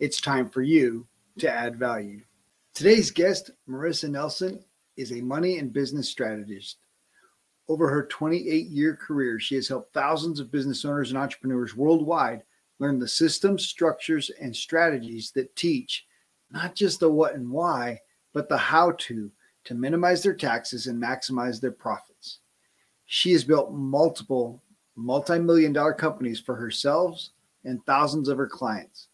it's time for you to add value. Today's guest, Marissa Nehlsen, is a money and business strategist. Over her 28 year career, she has helped thousands of business owners and entrepreneurs worldwide learn the systems, structures, and strategies that teach not just the what and why, but the how to to minimize their taxes and maximize their profits. She has built multiple multi million dollar companies for herself and thousands of her clients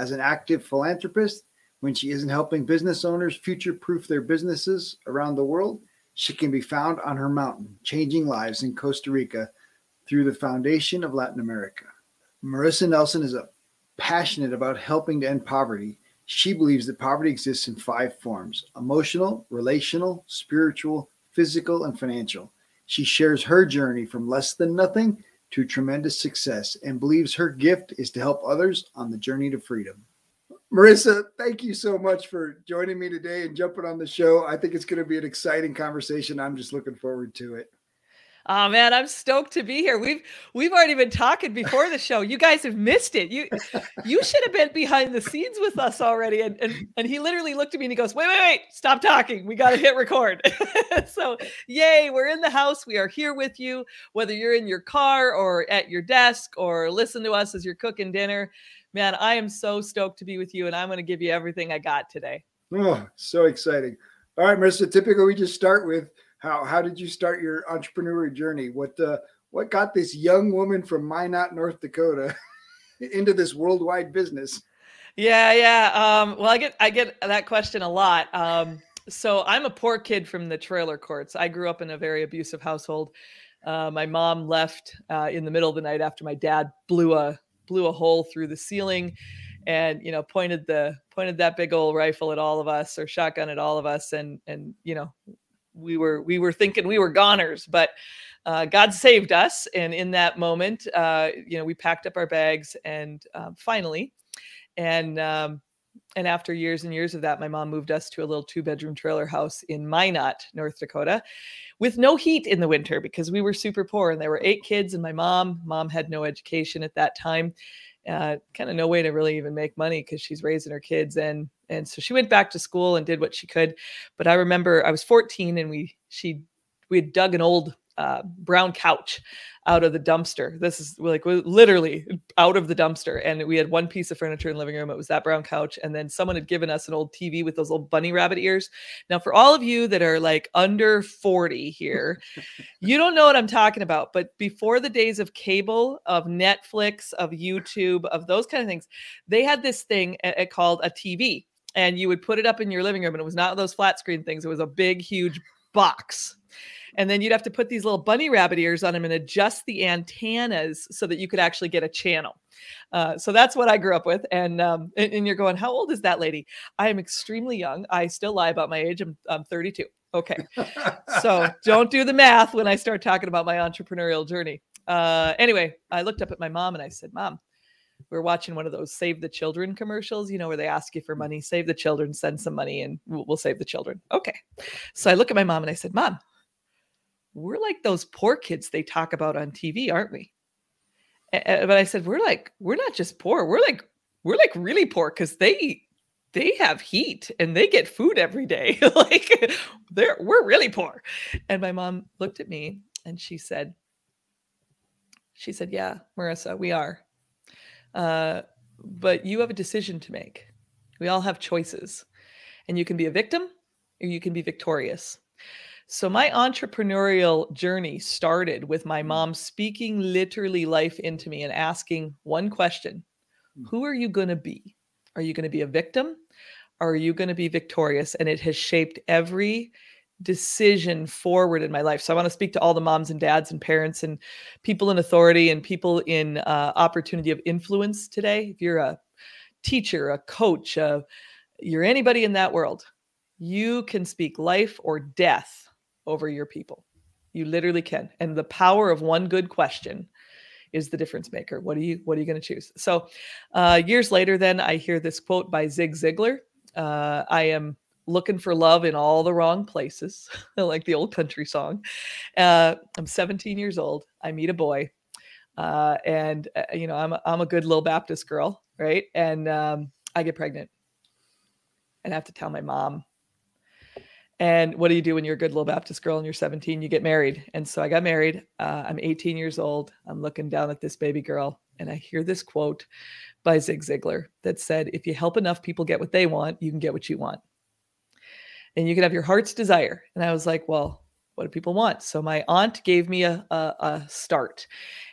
as an active philanthropist when she isn't helping business owners future proof their businesses around the world. She can be found on her mountain, changing lives in Costa Rica through the Foundation of Latin America. Marissa Nehlsen is passionate about helping to end poverty. She believes that poverty exists in five forms emotional, relational, spiritual, physical, and financial. She shares her journey from less than nothing to tremendous success and believes her gift is to help others on the journey to freedom. Marissa, thank you so much for joining me today and jumping on the show. I think it's going to be an exciting conversation. I'm just looking forward to it. Oh man, I'm stoked to be here. We've we've already been talking before the show. You guys have missed it. You you should have been behind the scenes with us already. And and, and he literally looked at me and he goes, "Wait, wait, wait! Stop talking. We got to hit record." so, yay! We're in the house. We are here with you, whether you're in your car or at your desk or listen to us as you're cooking dinner. Man, I am so stoked to be with you, and I'm going to give you everything I got today. Oh, so exciting! All right, Marissa. Typically, we just start with how how did you start your entrepreneurial journey? What uh, what got this young woman from Minot, North Dakota, into this worldwide business? Yeah, yeah. Um, well, I get I get that question a lot. Um, so I'm a poor kid from the trailer courts. I grew up in a very abusive household. Uh, my mom left uh, in the middle of the night after my dad blew a blew a hole through the ceiling and you know pointed the pointed that big old rifle at all of us or shotgun at all of us and and you know we were we were thinking we were goners, but uh, God saved us. And in that moment, uh, you know, we packed up our bags and um, finally, and um, and after years and years of that, my mom moved us to a little two bedroom trailer house in Minot, North Dakota, with no heat in the winter because we were super poor and there were eight kids and my mom. Mom had no education at that time uh, kind of no way to really even make money because she's raising her kids and and so she went back to school and did what she could but i remember i was 14 and we she we had dug an old uh, brown couch out of the dumpster. This is like literally out of the dumpster. And we had one piece of furniture in the living room. It was that brown couch. And then someone had given us an old TV with those little bunny rabbit ears. Now, for all of you that are like under 40 here, you don't know what I'm talking about. But before the days of cable, of Netflix, of YouTube, of those kind of things, they had this thing uh, called a TV. And you would put it up in your living room, and it was not those flat screen things. It was a big, huge box and then you'd have to put these little bunny rabbit ears on them and adjust the antennas so that you could actually get a channel. Uh, so that's what I grew up with. And, um, and, and you're going, how old is that lady? I am extremely young. I still lie about my age. I'm, I'm 32. Okay. so don't do the math when I start talking about my entrepreneurial journey. Uh, anyway, I looked up at my mom and I said, Mom, we're watching one of those save the children commercials, you know, where they ask you for mm. money, save the children, send some money, and we'll, we'll save the children. Okay. So I look at my mom and I said, Mom, we're like those poor kids they talk about on TV, aren't we? but I said, we're like, we're not just poor. We're like, we're like really poor because they they have heat and they get food every day. like they're we're really poor. And my mom looked at me and she said, she said, Yeah, Marissa, we are. Uh, but you have a decision to make. We all have choices. And you can be a victim or you can be victorious. So, my entrepreneurial journey started with my mm. mom speaking literally life into me and asking one question mm. Who are you going to be? Are you going to be a victim? Or are you going to be victorious? And it has shaped every decision forward in my life. So, I want to speak to all the moms and dads and parents and people in authority and people in uh, opportunity of influence today. If you're a teacher, a coach, you're anybody in that world, you can speak life or death over your people. You literally can. And the power of one good question is the difference maker. What are you what are you going to choose? So uh, years later, then I hear this quote by Zig Ziglar. Uh, I am looking for love in all the wrong places, like the old country song. Uh, I'm 17 years old. I meet a boy, uh, and uh, you know I'm a, I'm a good little Baptist girl, right? And um, I get pregnant, and I have to tell my mom and what do you do when you're a good little Baptist girl and you're 17? You get married. And so I got married. Uh, I'm 18 years old. I'm looking down at this baby girl and I hear this quote by Zig Ziglar that said, If you help enough people get what they want, you can get what you want. And you can have your heart's desire. And I was like, Well, what do people want? So my aunt gave me a, a, a start.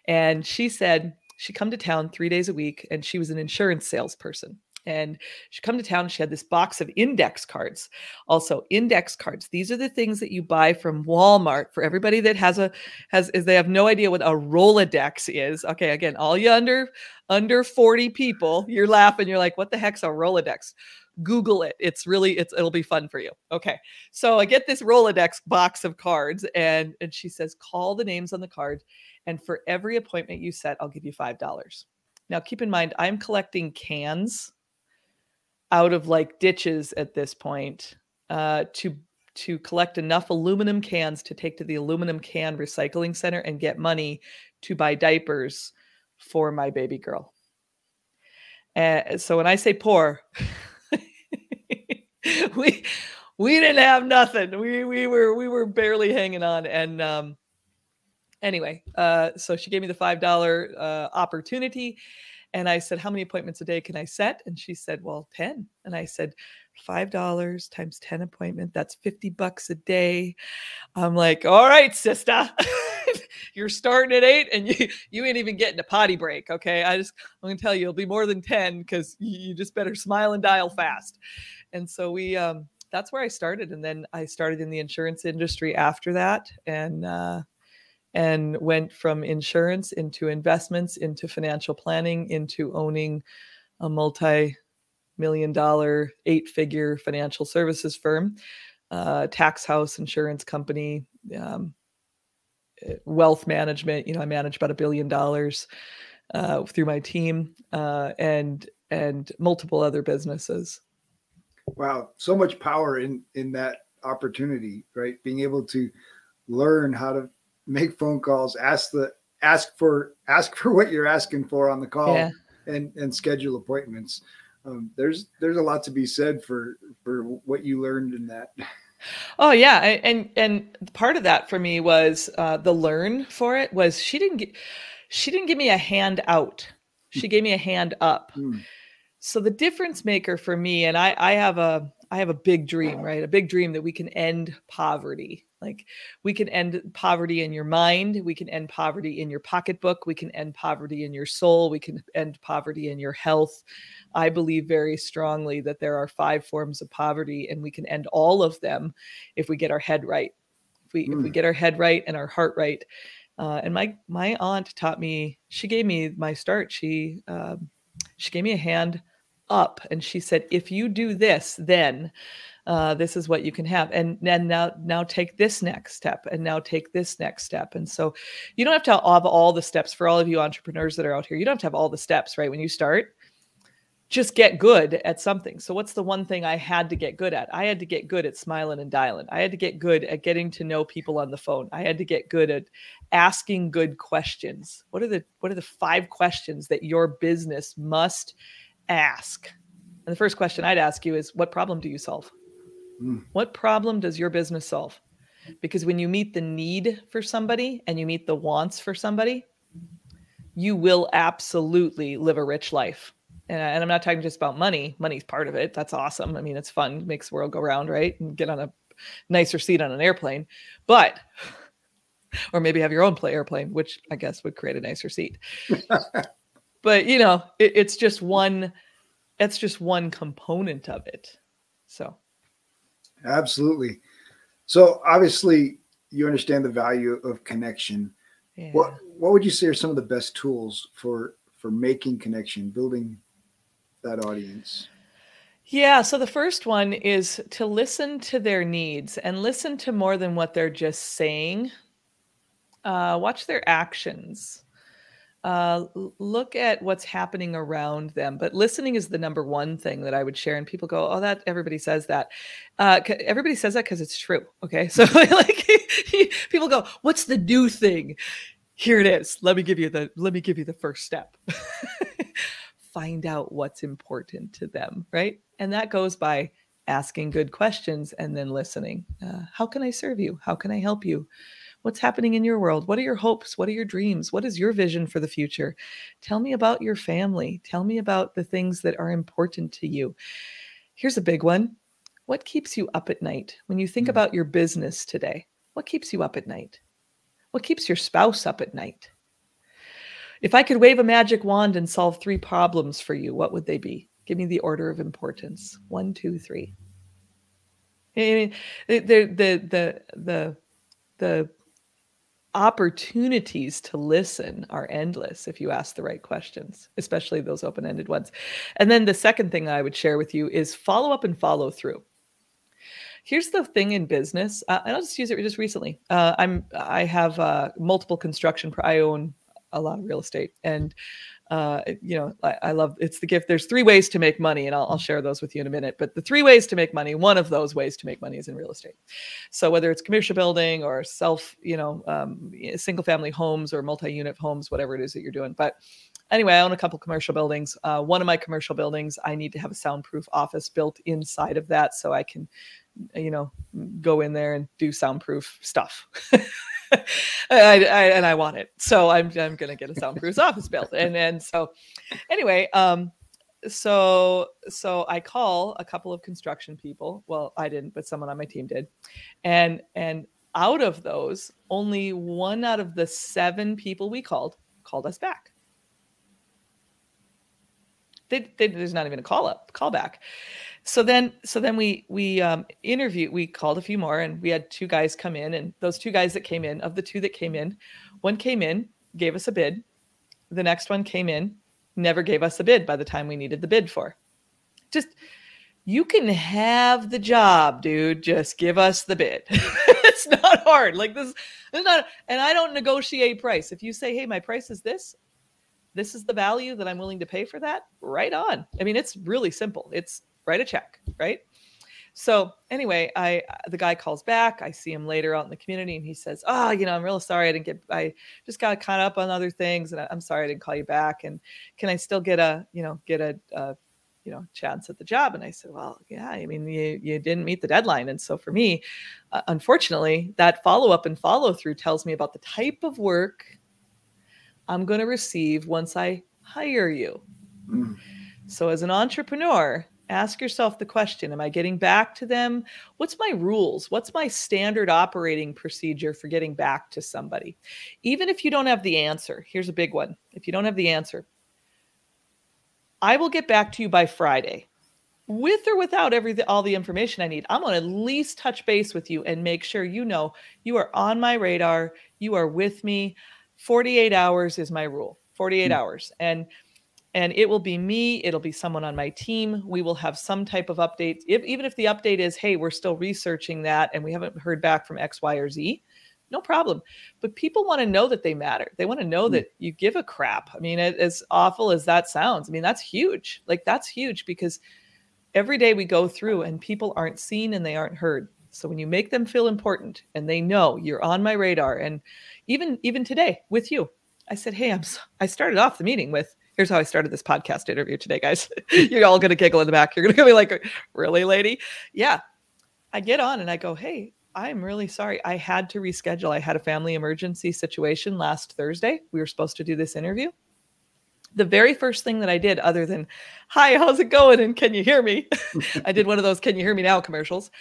And she said, she'd come to town three days a week and she was an insurance salesperson and she come to town she had this box of index cards also index cards these are the things that you buy from walmart for everybody that has a has is they have no idea what a rolodex is okay again all you under under 40 people you're laughing you're like what the heck's a rolodex google it. It's really it's it'll be fun for you. Okay. So i get this rolodex box of cards and and she says call the names on the card and for every appointment you set i'll give you five dollars. Now keep in mind i'm collecting cans out of like ditches at this point uh, to to collect enough aluminum cans to take to the aluminum can recycling center and get money to buy diapers for my baby girl. And so when I say poor, we we didn't have nothing. We we were we were barely hanging on. And um, anyway, uh, so she gave me the five dollar uh, opportunity, and I said, How many appointments a day can I set? And she said, Well, 10. And I said, $5 times 10 appointment, that's 50 bucks a day. I'm like, All right, sister. You're starting at eight and you, you ain't even getting a potty break. Okay. I just, I'm going to tell you, it'll be more than 10 because you just better smile and dial fast. And so we, um, that's where I started. And then I started in the insurance industry after that. And, uh, and went from insurance into investments, into financial planning, into owning a multi million dollar, eight figure financial services firm, uh, tax house insurance company, um, eh, wealth management. You know, I manage about a billion dollars uh, through my team uh, and and multiple other businesses. Wow, so much power in in that opportunity, right? Being able to learn how to make phone calls, ask the ask for ask for what you're asking for on the call, yeah. and and schedule appointments. Um, there's there's a lot to be said for for what you learned in that. Oh yeah, and and part of that for me was uh, the learn for it was she didn't get she didn't give me a hand out. She gave me a hand up. Mm. So the difference maker for me, and I I have a I have a big dream, right? A big dream that we can end poverty like we can end poverty in your mind, we can end poverty in your pocketbook, we can end poverty in your soul, we can end poverty in your health. I believe very strongly that there are five forms of poverty and we can end all of them if we get our head right. If we mm. if we hmm. get our head right and our heart right. Uh, and my my aunt taught me. She gave me my start. She um, she gave me a hand up, and she said, "If you do this, then." uh, this is what you can have. And then now now take this next step and now take this next step. And so you don't have to have all the steps for all of you entrepreneurs that are out here. You don't have to have all the steps right? When you start just get good at something. So what's the one thing i had to get good at? I had to get good at smiling and dialing. I had to get good at getting to know people on the phone. I had to get good at asking good questions. What are the what are the five questions that your business must ask? And the first question i'd ask you is what problem do you solve? Mm. What problem does your business solve? Because when you meet the need for somebody and you meet the wants for somebody, you will absolutely live a rich life. And, and I'm not talking just about money. Money's part of it. That's awesome. I mean, it's fun, makes the world go round, right? And get on a nicer seat on an airplane. But or maybe have your own play airplane, which I guess would create a nicer seat. but you know, it, it's just one. That's just one component of it. So Absolutely. So obviously, you understand the value of connection. Yeah. What What would you say are some of the best tools for for making connection, building that audience? Yeah. So the first one is to listen to their needs and listen to more than what they're just saying. Uh, watch their actions. Uh, look at what's happening around them. But listening is the number one thing that I would share. And people go, "Oh, that everybody says that." Uh, everybody says that because it's true. Okay, so like people go, "What's the do thing?" Here it is. Let me give you the. Let me give you the first step. Find out what's important to them, right? And that goes by asking good questions and then listening. Uh, how can I serve you? How can I help you? What's happening in your world? What are your hopes? What are your dreams? What is your vision for the future? Tell me about your family. Tell me about the things that are important to you. Here's a big one What keeps you up at night? When you think mm-hmm. about your business today, what keeps you up at night? What keeps your spouse up at night? If I could wave a magic wand and solve three problems for you, what would they be? Give me the order of importance. One, two, three. the the the the the opportunities to listen are endless if you ask the right questions, especially those open-ended ones. And then the second thing I would share with you is follow up and follow through. Here's the thing in business, uh, and I'll just use it just recently. Uh, I'm I have uh, multiple construction. I own a lot of real estate, and uh, you know, I, I, love it's the gift. There's three ways to make money, and I'll, I'll, share those with you in a minute. But the three ways to make money, one of those ways to make money is in real estate. So whether it's commercial building or self, you know, um, single family homes or multi unit homes, whatever it is that you're doing. But anyway, I own a couple commercial buildings. Uh, one of my commercial buildings, I need to have a soundproof office built inside of that so I can, you know, go in there and do soundproof stuff. I, I, and I want it. So I'm I'm gonna get a soundproof office built. And and so anyway, um, so so I call a couple of construction people. Well, I didn't, but someone on my team did. And and out of those, only one out of the seven people we called called us back. They, they, there's not even a call up, call back so then so then we we um interviewed we called a few more and we had two guys come in and those two guys that came in of the two that came in one came in gave us a bid. The next one came in never gave us a bid by the time we needed the bid for. Just you can have the job dude. Just give us the bid. It's not hard. Like this it's not and i don't negotiate price. If you say hey my price is this this is the value that i'm willing to pay for that right on. I mean it's really simple. It's write a check, right? So anyway, I the guy calls back. I see him later out in the community, and he says, "Oh, you know, I'm real sorry I didn't get. I just got caught up on other things, and I'm sorry I didn't call you back. And can I still get a, you know, get a, a you know, chance at the job?" And I said, "Well, yeah. I mean, you you didn't meet the deadline, and so for me, uh, unfortunately, that follow up and follow through tells me about the type of work I'm going to receive once I hire you." Mm. So as an entrepreneur, ask yourself the question am i getting back to them? What's my rules? What's my standard operating procedure for getting back to somebody? Even if you don't have the answer here's a big one if you don't have the answer i will get back to you by friday. With or without every all the information i need i'm going to at least touch base with you and make sure you know you are on my radar you are with me. 48 hours is my rule 48 mm-hmm. hours. And and it will be me it'll be someone on my team. We will have some type of update if, even if the update is hey we're still researching that and we haven't heard back from x y or z no problem. But people want to know that they matter. They want to know mm. that you give a crap. I mean it, as awful as that sounds i mean that's huge. Like that's huge because every day we go through and people aren't seen and they aren't heard. So when you make them feel important and they know you're on my radar and even even today with you i said hey i'm i started off the meeting with here's how I started this podcast interview today, guys. You're all going to giggle in the back. You're going to be like, really, lady? Yeah. I get on and I go, hey, I'm really sorry. I had to reschedule. I had a family emergency situation last Thursday. We were supposed to do this interview. The very first thing that I did, other than, hi, how's it going? And can you hear me? I did one of those, can you hear me now commercials.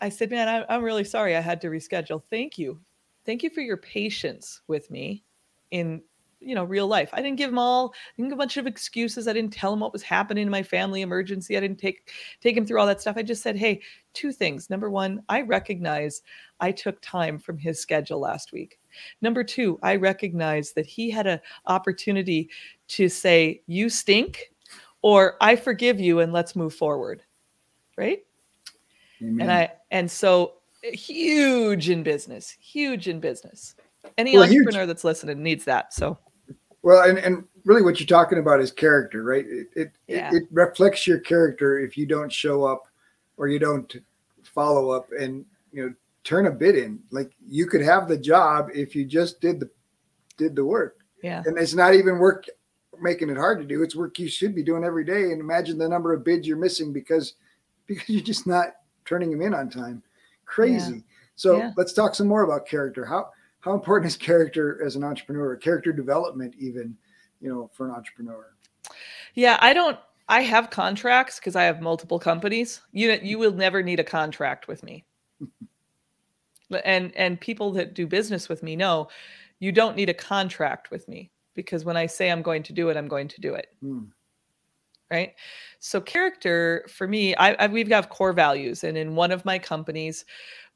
I said, man, I, I'm really sorry. I had to reschedule. Thank you. Thank you for your patience with me in you know real life i didn't give them all i didn't give a bunch of excuses i didn't tell him what was happening in my family emergency i didn't take take him through all that stuff i just said hey two things number one i recognize i took time from his schedule last week number two i recognize that he had an opportunity to say you stink or I forgive you and let's move forward. Right. Amen. And I, and so eh, huge in business, huge in business. Any well, entrepreneur huge. that's listening needs that. So, well, and, and really what you're talking about is character, right? It, it, yeah. it, it reflects your character if you don't show up or you don't follow up and, you know, turn a bit in. Like you could have the job if you just did the, did the work. Yeah. And it's not even work making it hard to do. It's work you should be doing every day. And imagine the number of bids you're missing because, because you're just not turning them in on time. Crazy. Yeah. So yeah. let's talk some more about character. How, how important is character as an entrepreneur, character development, even, you know, for an entrepreneur? Yeah, I don't. I have contracts because I have multiple companies. You you will never need a contract with me. and and people that do business with me know you don't need a contract with me because when I say I'm going to do it, I'm going to do it. Hmm. Right. So character for me, I, I we've got core values, and in one of my companies,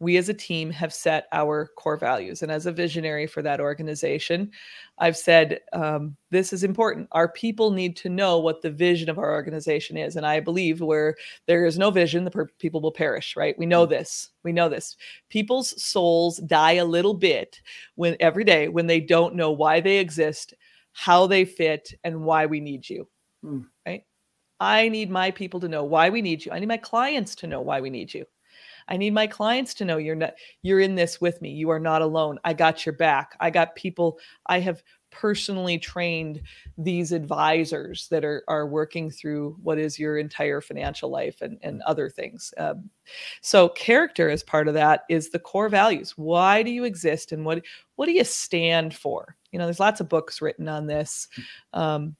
we as a team have set our core values. And as a visionary for that organization, I've said um, this is important. Our people need to know what the vision of our organization is. And I believe where there is no vision, the per- people will perish, right? We know mm. this. We know this. People's souls die a little bit when every day when they don't know why they exist, how they fit, and why we need you, mm. right? I need my people to know why we need you. I need my clients to know why we need you. I need my clients to know you're not you're in this with me. You are not alone. I got your back. I got people I have personally trained these advisors that are are working through what is your entire financial life and, and other things. Um, so character as part of that is the core values. Why do you exist and what what do you stand for? You know, there's lots of books written on this. Hmm. Um,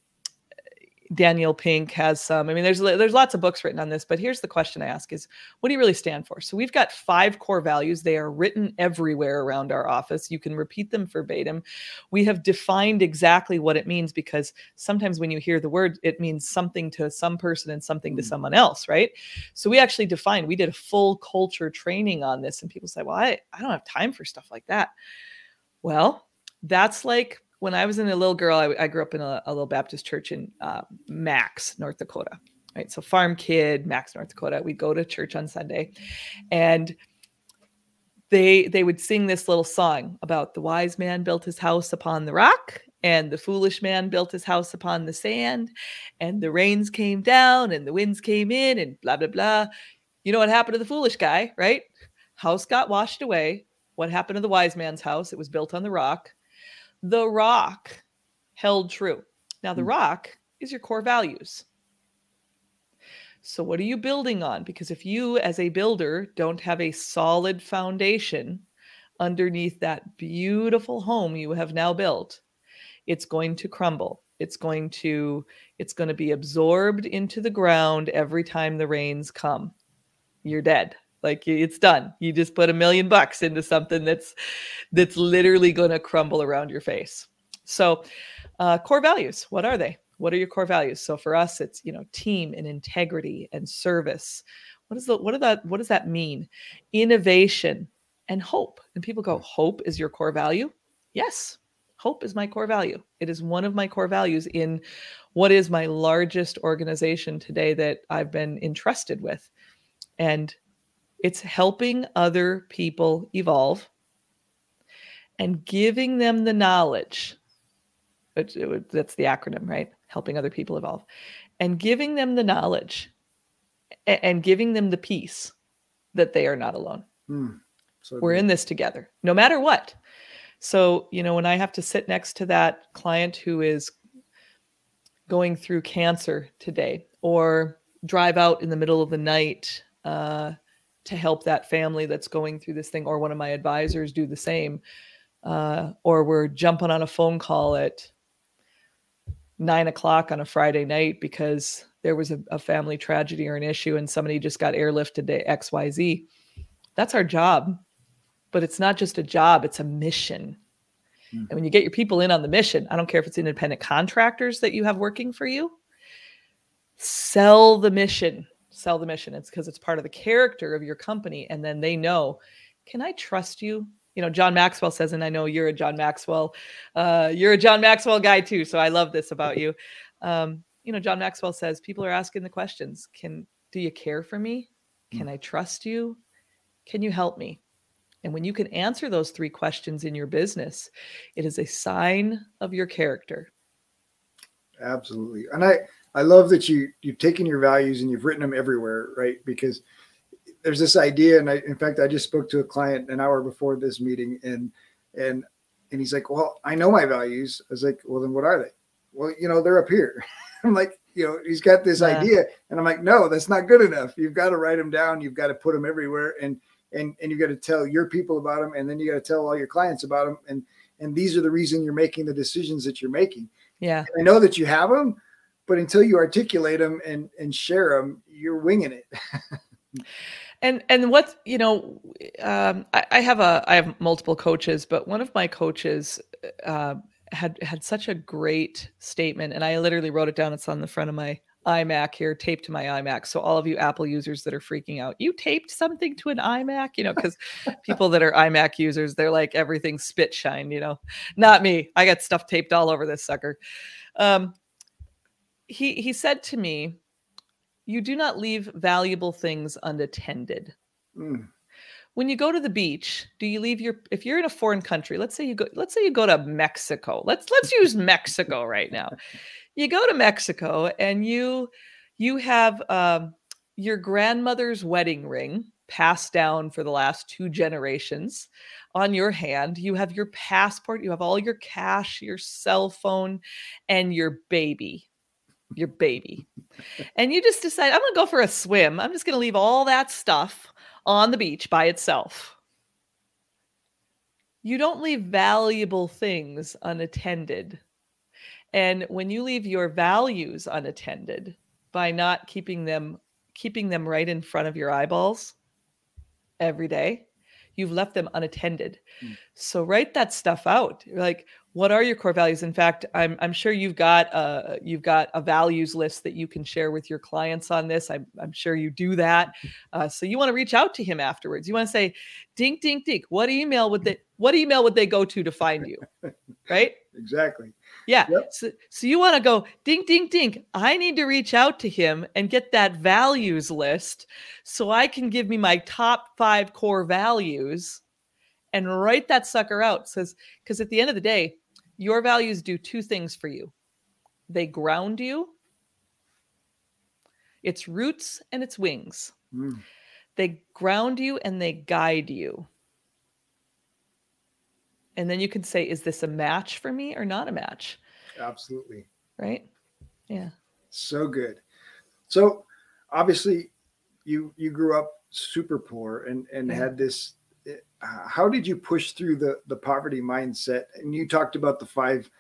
Daniel Pink has some. I mean, there's there's lots of books written on this, but here's the question I ask: Is what do you really stand for? So we've got five core values. They are written everywhere around our office. You can repeat them verbatim. We have defined exactly what it means because sometimes when you hear the word, it means something to some person and something to mm. someone else, right? So we actually defined. We did a full culture training on this, and people say, "Well, I I don't have time for stuff like that." Well, that's like when I was in a little girl, I, I grew up in a, a, little Baptist church in uh, Max, North Dakota. Right, so farm kid, Max, North Dakota. We'd go to church on Sunday, and they they would sing this little song about the wise man built his house upon the rock, and the foolish man built his house upon the sand, and the rains came down, and the winds came in, and blah blah blah. You know what happened to the foolish guy, right? House got washed away. What happened to the wise man's house? It was built on the rock the rock held true. Now, the hmm. rock is your core values. So, what are you building on? Because if you, as a builder, don't have a solid foundation underneath that beautiful home you have now built, it's going to crumble. It's going to it's going to be absorbed into the ground every time the rains come. You're dead like it's done. You just put a million bucks into something that's that's literally going to crumble around your face. So uh, core values what are they? What are your core values? So for us it's you know team and integrity and service. What is the what does that what does that mean? Innovation and hope. And people go hope is your core value? Yes. Hope is my core value. It is one of my core values in what is my largest organization today that i've been entrusted with. And it's helping other people evolve and giving them the knowledge. That's the acronym, right? Helping other people evolve and giving them the knowledge and, giving them the peace that they are not alone. Mm, so We're in this together, no matter what. So, you know, when I have to sit next to that client who is going through cancer today or drive out in the middle of the night uh, to help that family that's going through this thing, or one of my advisors do the same. Uh, or we're jumping on a phone call at nine o'clock on a Friday night because there was a, a family tragedy or an issue and somebody just got airlifted to XYZ. That's our job. But it's not just a job, it's a mission. Mm. And when you get your people in on the mission, I don't care if it's independent contractors that you have working for you, sell the mission sell the mission. It's because it's part of the character of your company. And then they know, can I trust you? You know, John Maxwell says, and I know you're a John Maxwell, uh, you're a John Maxwell guy too. So I love this about you. Um, you know, John Maxwell says people are asking the questions Can, do you care for me? Mm. Can I trust you? Can you help me? And when you can answer those three questions in your business, it is a sign of your character. Absolutely. And I, I love that you you've taken your values and you've written them everywhere, right? Because there's this idea, and I, in fact, I just spoke to a client an hour before this meeting, and and and he's like, "Well, I know my values." I was like, "Well, then what are they?" Well, you know, they're up here. I'm like, you know, he's got this Yeah. idea, and I'm like, "No, that's not good enough. You've got to write them down. You've got to put them everywhere, and and and you've got to tell your people about them, and then you got to tell all your clients about them, and and these are the reason you're making the decisions that you're making." Yeah. I know that you have them, but until you articulate them and and share them, you're winging it. and and what you know um, I, I have a i have multiple coaches but one of my coaches uh, had had such a great statement and i literally wrote it down. It's on the front of my imac here taped to my imac. So all of you apple users that are freaking out you taped something to an imac? You know because people that are imac users they're like everything spit shine you know? Not me. I got stuff taped all over this sucker. Um, he he said to me you do not leave valuable things unattended. Mm, when you go to the beach do you leave your if you're in a foreign country let's say you go let's say you go to mexico let's let's use mexico right now. You go to mexico and you you have um, your grandmother's wedding ring passed down for the last two generations on your hand. You have your passport you have all your cash your cell phone and your baby your baby and you just decide i'm going to go for a swim i'm just going to leave all that stuff on the beach by itself. You don't leave valuable things unattended. And when you leave your values unattended by not keeping them keeping them right in front of your eyeballs every day, you've left them unattended. Mm. So write that stuff out. Like what are your core values? In fact, I'm I'm sure you've got a you've got a values list that you can share with your clients on this. I'm I'm sure you do that. Uh, so you want to reach out to him afterwards. You want to say, "Dink, dink, dink." What email would they What email would they go to to find you? Right? exactly. Yeah. Yep. So, so you want to go dink, dink, dink. I need to reach out to him and get that values list so I can give me my top five core values and write that sucker out. Says, because at the end of the day, your values do two things for you they ground you, it's roots and it's wings. Mm, They ground you and they guide you. And then you can say, is this a match for me or not a match? absolutely. Right? Yeah. So good. So obviously you you grew up super poor and and Yeah. had this how did you push through the the poverty mindset? And you talked about the five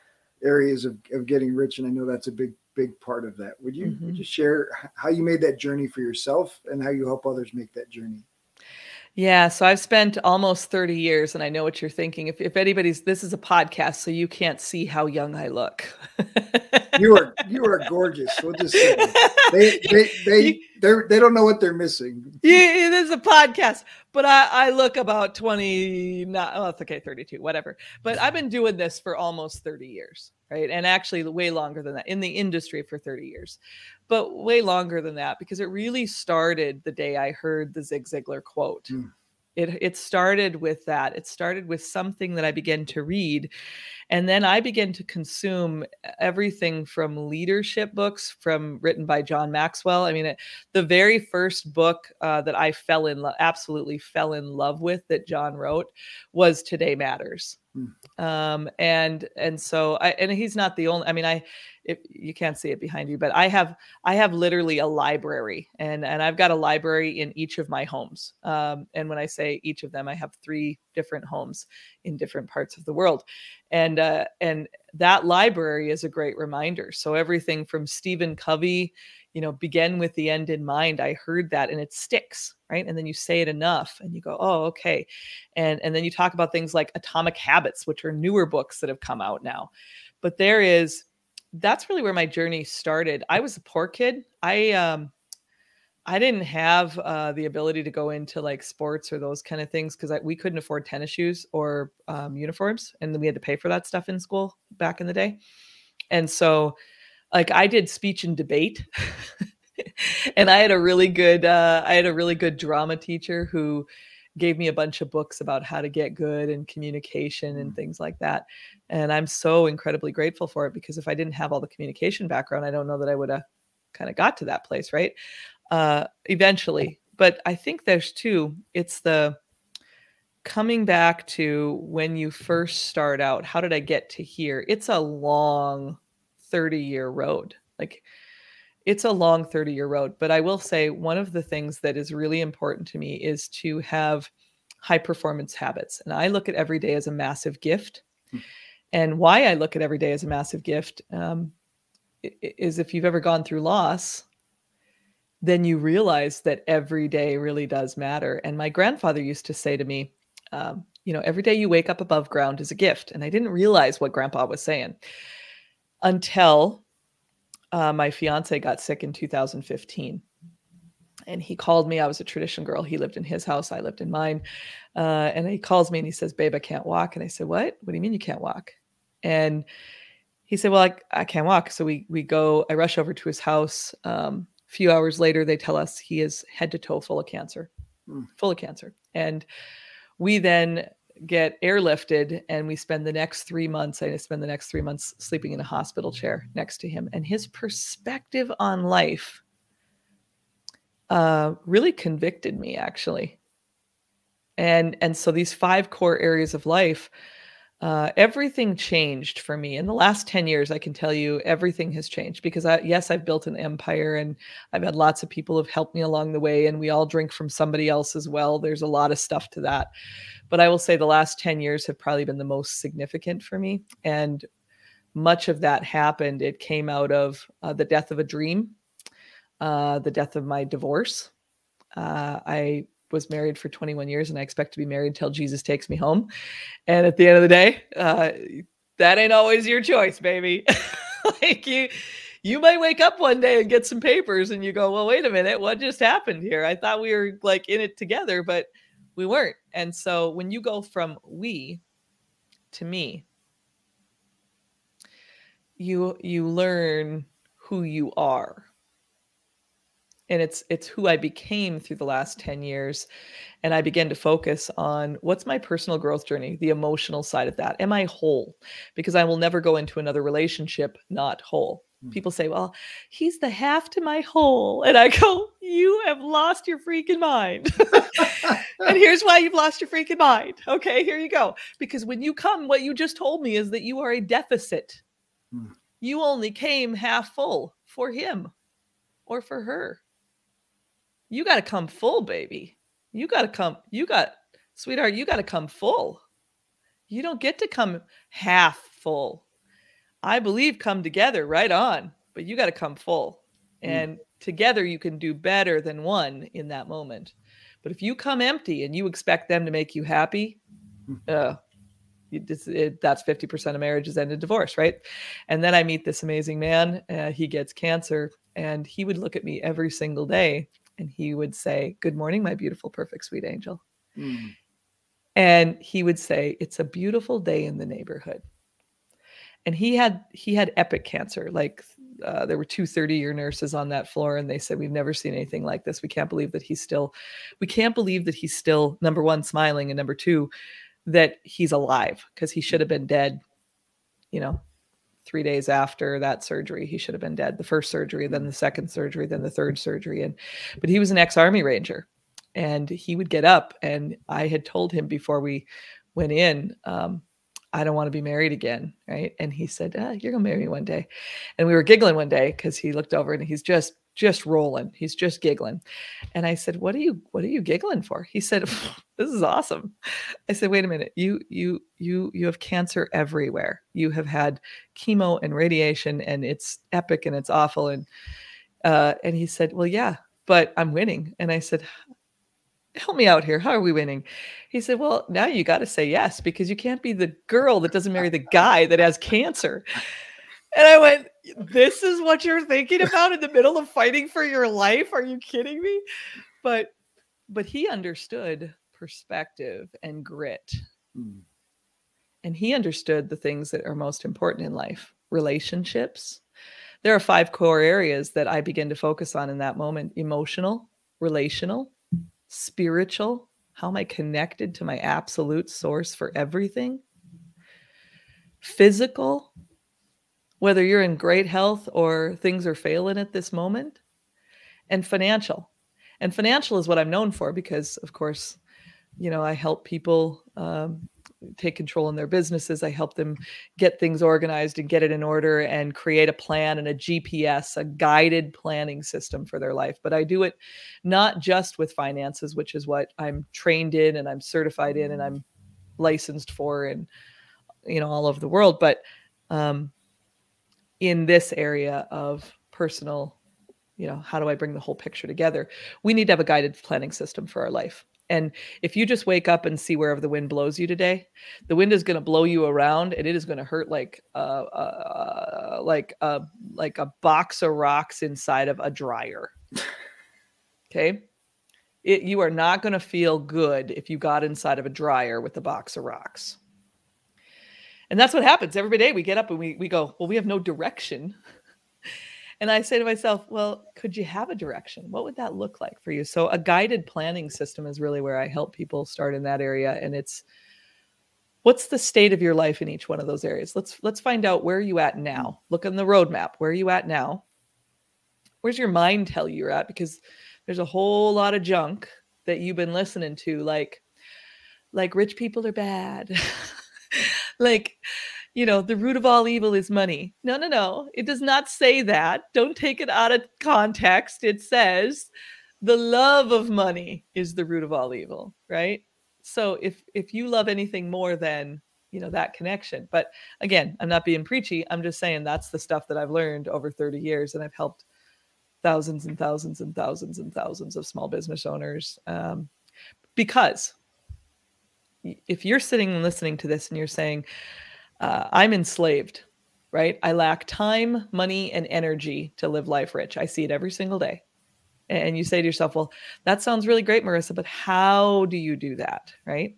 areas of, of getting rich and I know that's a big big part of that. Would you would Mhm. you share how you made that journey for yourself and how you help others make that journey? Yeah, so I've spent almost 30 years and I know what you're thinking. If if anybody's this is a podcast so you can't see how young I look. You are you are gorgeous. We'll just say they they they they they don't know what they're missing. yeah, this is a podcast, but I, I look about 20, not, oh, it's okay, 32, whatever. But I've been doing this for almost 30 years, right? And actually, way longer than that in the industry for 30 years, but way longer than that because it really started the day I heard the Zig Ziglar quote. Mm. It, it started with that. It started with something that I began to read. And then I began to consume everything from leadership books from written by John Maxwell. I mean, it, the very first book uh, that I fell in absolutely fell in love with that John wrote was Today Matters. Um, and and so I and he's not the only. I mean, I if you can't see it behind you, but I have I have literally a library, and and I've got a library in each of my homes. Um, and when I say each of them, I have three different homes in different parts of the world, and uh, and that library is a great reminder. So everything from Stephen Covey you know begin with the end in mind i heard that and it sticks right? And then you say it enough and you go oh okay. And and then you talk about things like atomic habits which are newer books that have come out now. But there is that's really where my journey started. I was a poor kid. I um I didn't have uh, the ability to go into like sports or those kind of things because we couldn't afford tennis shoes or um, uniforms, and we had to pay for that stuff in school back in the day. And so like I did speech and debate. and I had a really good uh, I had a really good drama teacher who gave me a bunch of books about how to get good and communication and mm. things like that. And I'm so incredibly grateful for it because if I didn't have all the communication background, I don't know that I would have kind of got to that place, right? Uh, eventually. But I think there's two. It's the coming back to when you first start out. How did I get to here? It's a long 30 year road. Like it's a long 30 year road. But I will say one of the things that is really important to me is to have high performance habits. And I look at every day as a massive gift. Hmm. And why I look at every day as a massive gift um, is if you've ever gone through loss, then you realize that every day really does matter. And my grandfather used to say to me, um, you know, every day you wake up above ground is a gift. And I didn't realize what grandpa was saying until uh, my fiance got sick in 2015 and he called me. I was a tradition girl. He lived in his house. I lived in mine. Uh, and he calls me and he says babe i can't walk. And i said what? What do you mean you can't walk? And he said well i, I can't walk. So we we go i rush over to his house. Um, a few hours later they tell us he is head to toe full of cancer. Mm. full of cancer. And we then get airlifted and we spend the next three months i spend the next three months sleeping in a hospital chair next to him. And his perspective on life uh, really convicted me actually. And and so these five core areas of life uh, everything changed for me. In the last 10 years i can tell you everything has changed because I, yes i've built an empire and i've had lots of people have helped me along the way and we all drink from somebody else as well. There's a lot of stuff to that. But i will say the last 10 years have probably been the most significant for me and much of that happened. It came out of uh, the death of a dream uh, the death of my divorce. Uh, i was married for 21 years and I expect to be married till Jesus takes me home. And at the end of the day, uh, that ain't always your choice, baby. like you, you might wake up one day and get some papers and you go, well, wait a minute, what just happened here? I thought we were like in it together, but we weren't. And so when you go from we to me, you you learn who you are and it's it's who I became through the last 10 years and I began to focus on what's my personal growth journey the emotional side of that. Am I whole? Because I will never go into another relationship not whole. Mm. people say well he's the half to my whole and I go you have lost your freaking mind. And here's why you've lost your freaking mind okay? Here you go. Because when you come what you just told me is that you are a deficit. Mm. you only came half full for him or for her you got to come full, baby. You got to come, you got, sweetheart, you got to come full. You don't get to come half full. I believe come together right on, but you got to come full. Mm. And together you can do better than one in that moment. But if you come empty and you expect them to make you happy, mm. uh, it, that's 50% of marriages end in divorce, right? And then I meet this amazing man. Uh, he gets cancer, and he would look at me every single day and he would say, Good morning, my beautiful, perfect, sweet angel. Mm. And he would say, It's a beautiful day in the neighborhood. And he had he had epic cancer. Like uh, there were two 30 year nurses on that floor, and they said, We've never seen anything like this. We can't believe that he's still, we can't believe that he's still, number one, smiling, and number two, that he's alive because he should have been dead, you know, three days after that surgery he should have been dead. The first surgery then the second surgery then the third surgery. And but he was an ex-army ranger and he would get up and i had told him before we went in um, i don't want to be married again right? And he said ah, you're gonna marry me one day. And we were giggling one day because he looked over and he's just just rolling. He's just giggling. And I said, "What are you what are you giggling for?" He said, "This is awesome." I said, "Wait a minute. You you you you have cancer everywhere. You have had chemo and radiation and it's epic and it's awful and uh and he said, "Well, yeah, but I'm winning." And I said, help me out here. How are we winning? He said, Well, now you got to say yes because you can't be the girl that doesn't marry the guy that has cancer. And I went, This is what you're thinking about in the middle of fighting for your life? Are you kidding me? But but he understood perspective and grit. Mm. And he understood the things that are most important in life relationships, there are five core areas that I begin to focus on in that moment emotional, relational, spiritual. How am I connected to my absolute source for everything? Physical, whether you're in great health or things are failing at this moment, and financial. And financial is what I'm known for because, of course, you know, I help people um, take control in their businesses. I help them get things organized and get it in order and create a plan and a GPS, a guided planning system for their life. But I do it not just with finances, which is what I'm trained in and I'm certified in and I'm licensed for and you know all over the world, but um, in this area of personal, you know, how do I bring the whole picture together? We need to have a guided planning system for our life. And if you just wake up and see wherever the wind blows you today, the wind is going to blow you around, and it is going to hurt like uh, uh, like a like a box of rocks inside of a dryer. okay, it, you are not going to feel good if you got inside of a dryer with a box of rocks. And that's what happens every day. We get up and we we go, well, we have no direction. And I say to myself, well, could you have a direction? What would that look like for you? So a guided planning system is really where I help people start in that area. And it's what's the state of your life in each one of those areas? Let's let's find out where you at now. Look on the roadmap. Where are you at now? Where's your mind tell you you're at? Because there's a whole lot of junk that you've been listening to, like like rich people are bad. like you know, the root of all evil is money. No, no, no. It does not say that. Don't take it out of context. It says the love of money is the root of all evil, right? So if if you love anything more than, you know, that connection. But again, I'm not being preachy. I'm just saying that's the stuff that I've learned over 30 years and I've helped thousands and thousands and thousands and thousands of small business owners um, because if you're sitting and listening to this and you're saying uh, I'm enslaved, right? I lack time, money, and energy to live life rich. I see it every single day. And you say to yourself, well, that sounds really great, Marissa, but how do you do that? Right.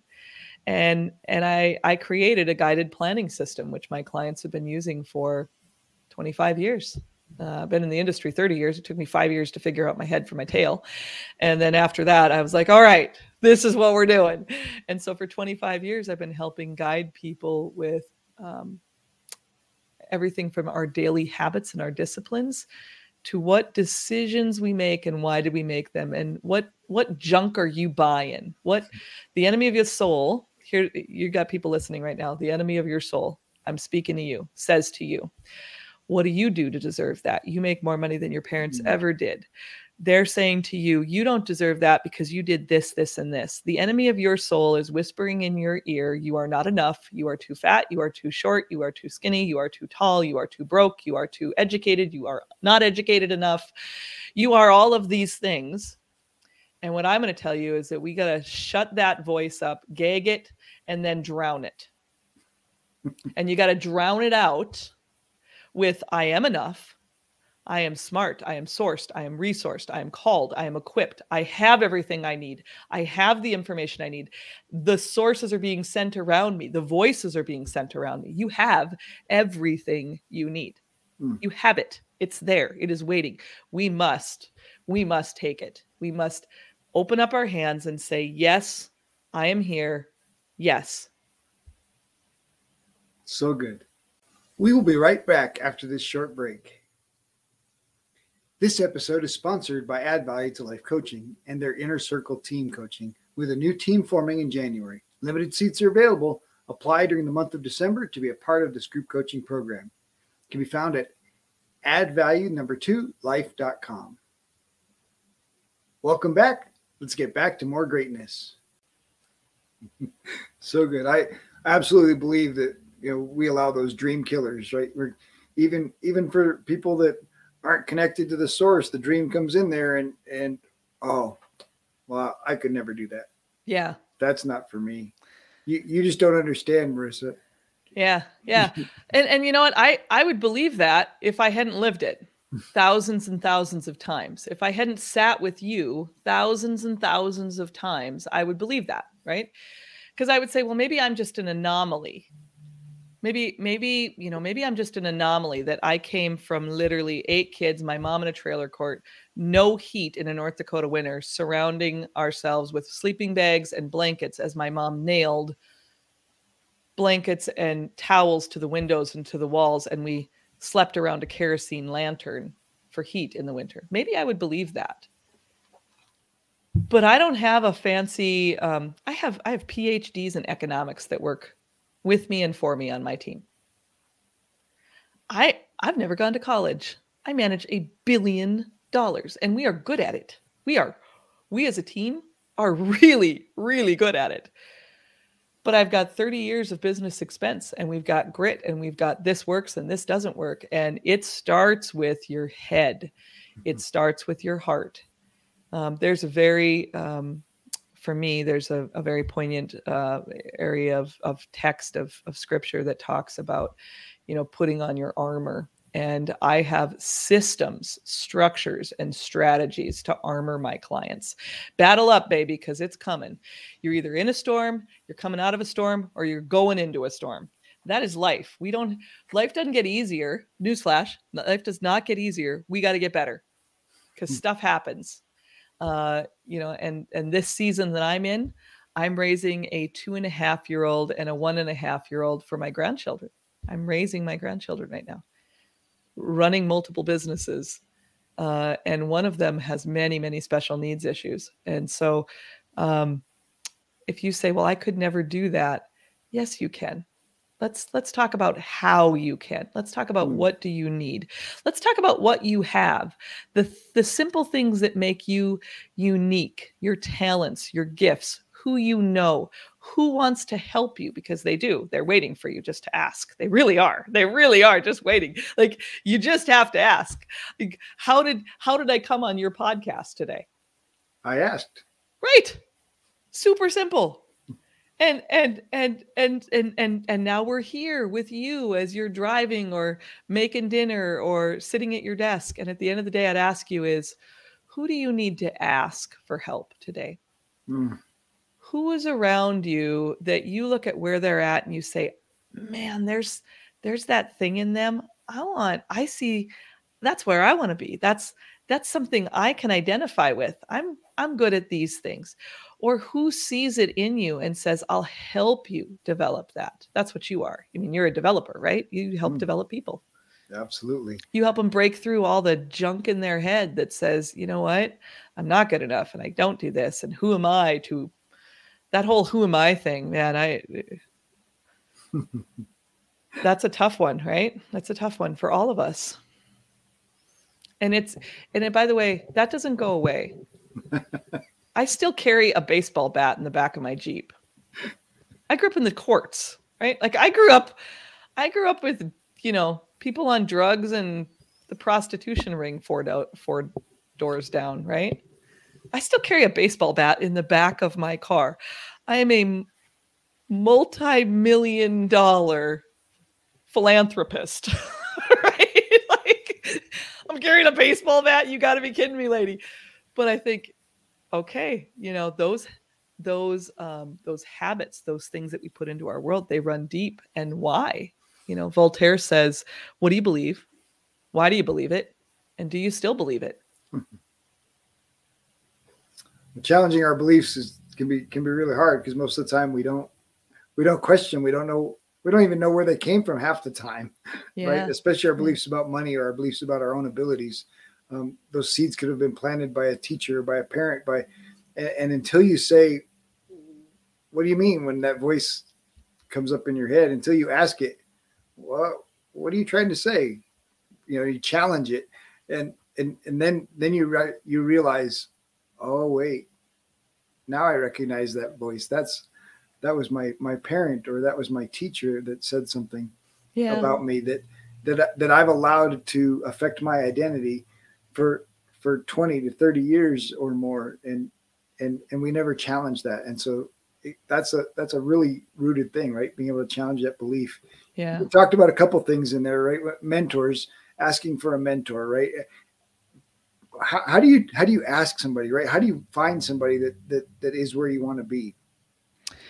And and I I created a guided planning system, which my clients have been using for 25 years. Uh, I've been in the industry 30 years. It took me five years to figure out my head from my tail. And then after that, I was like, all right, this is what we're doing. And so for 25 years, I've been helping guide people with um, everything from our daily habits and our disciplines to what decisions we make and why do we make them and what what junk are you buying what the enemy of your soul here you've got people listening right now the enemy of your soul i'm speaking to you says to you what do you do to deserve that you make more money than your parents mm-hmm. ever did they're saying to you, you don't deserve that because you did this, this, and this. The enemy of your soul is whispering in your ear, you are not enough. You are too fat. You are too short. You are too skinny. You are too tall. You are too broke. You are too educated. You are not educated enough. You are all of these things. And what I'm going to tell you is that we got to shut that voice up, gag it, and then drown it. and you got to drown it out with, I am enough. I am smart. I am sourced. I am resourced. I am called. I am equipped. I have everything I need. I have the information I need. The sources are being sent around me. The voices are being sent around me. You have everything you need. Mm. You have it. It's there. It is waiting. We must, we must take it. We must open up our hands and say, Yes, I am here. Yes. So good. We will be right back after this short break. This episode is sponsored by Add Value to Life Coaching and their Inner Circle Team Coaching, with a new team forming in January. Limited seats are available. Apply during the month of December to be a part of this group coaching program. It can be found at addvalue number two life.com. Welcome back. Let's get back to more greatness. so good. I absolutely believe that you know we allow those dream killers, right? We're even even for people that aren't connected to the source, the dream comes in there and and oh, well, I could never do that. Yeah. That's not for me. You you just don't understand, Marissa. Yeah, yeah. and and you know what? I I would believe that if I hadn't lived it thousands and thousands of times. If I hadn't sat with you thousands and thousands of times, I would believe that, right? Because I would say, well, maybe I'm just an anomaly. Maybe maybe you know maybe i'm just an anomaly that i came from literally eight kids my mom in a trailer court no heat in a north dakota winter surrounding ourselves with sleeping bags and blankets as my mom nailed blankets and towels to the windows and to the walls and we slept around a kerosene lantern for heat in the winter. Maybe i would believe that. But i don't have a fancy um, i have i have phds in economics that work with me and for me on my team. I I've never gone to college. I manage a billion dollars and we are good at it. We are we as a team are really really good at it. But I've got 30 years of business expense and we've got grit and we've got this works and this doesn't work and it starts with your head. It mm-hmm. starts with your heart. Um, there's a very um, for me, there's a, a very poignant uh, area of, of text of, of scripture that talks about, you know, putting on your armor. And I have systems, structures, and strategies to armor my clients. Battle up, baby, because it's coming. You're either in a storm, you're coming out of a storm, or you're going into a storm. That is life. We don't, life doesn't get easier. Newsflash, life does not get easier. We got to get better because mm. stuff happens uh, you know, and and this season that I'm in, I'm raising a two and a half year old and a one and a half year old for my grandchildren. I'm raising my grandchildren right now, running multiple businesses. Uh, and one of them has many, many special needs issues. And so, um, if you say, well, I could never do that, yes, you can let's let's talk about how you can. Let's talk about mm. what do you need. Let's talk about what you have. The the simple things that make you unique your talents your gifts who you know who wants to help you because they do. They're waiting for you just to ask. They really are. They really are just waiting. Like you just have to ask. Like, how did how did i come on your podcast today? I asked. Right. Super simple and and and and and and and now we're here with you as you're driving or making dinner or sitting at your desk. And at the end of the day i'd ask you is who do you need to ask for help today? Mm. who is around you that you look at where they're at and you say man there's there's that thing in them. I want i see that's where i want to be. That's that's something i can identify with. I'm i'm good at these things. Or who sees it in you and says i'll help you develop that. That's what you are. I mean you're a developer right? You help mm. develop people. Absolutely. You help them break through all the junk in their head that says you know what? I'm not good enough and i don't do this and who am i to that whole who am i thing man i that's a tough one right? That's a tough one for all of us and it's and by the way that doesn't go away I still carry a baseball bat in the back of my Jeep. I grew up in the courts, right? Like I grew up, I grew up with, you know, people on drugs and the prostitution ring four, do- four doors down, right? I still carry a baseball bat in the back of my car. I am a multi-million dollar philanthropist, right? like I'm carrying a baseball bat. You got to be kidding me, lady. But I think okay, you know, those those um those habits, those things that we put into our world, they run deep. And why? You know, Voltaire says, "What do you believe? Why do you believe it? And do you still believe it?" Challenging our beliefs is can be can be really hard because most of the time we don't we don't question, we don't know we don't even know where they came from half the time, yeah. right? Especially our beliefs about money or our beliefs about our own abilities um, those seeds could have been planted by a teacher, by a parent, by and, and, until you say, "What do you mean?" when that voice comes up in your head, until you ask it, "Well, what are you trying to say?" You know, you challenge it, and and and then then you you realize, oh wait, now I recognize that voice. That's that was my my parent or that was my teacher that said something yeah. about me that that that I've allowed to affect my identity for for 20 to 30 years or more. And and and we never challenge that. And so it, that's a that's a really rooted thing right? Being able to challenge that belief. Yeah. We talked about a couple things in there right? Mentors asking for a mentor right? How, how do you how do you ask somebody right? How do you find somebody that that that is where you want to be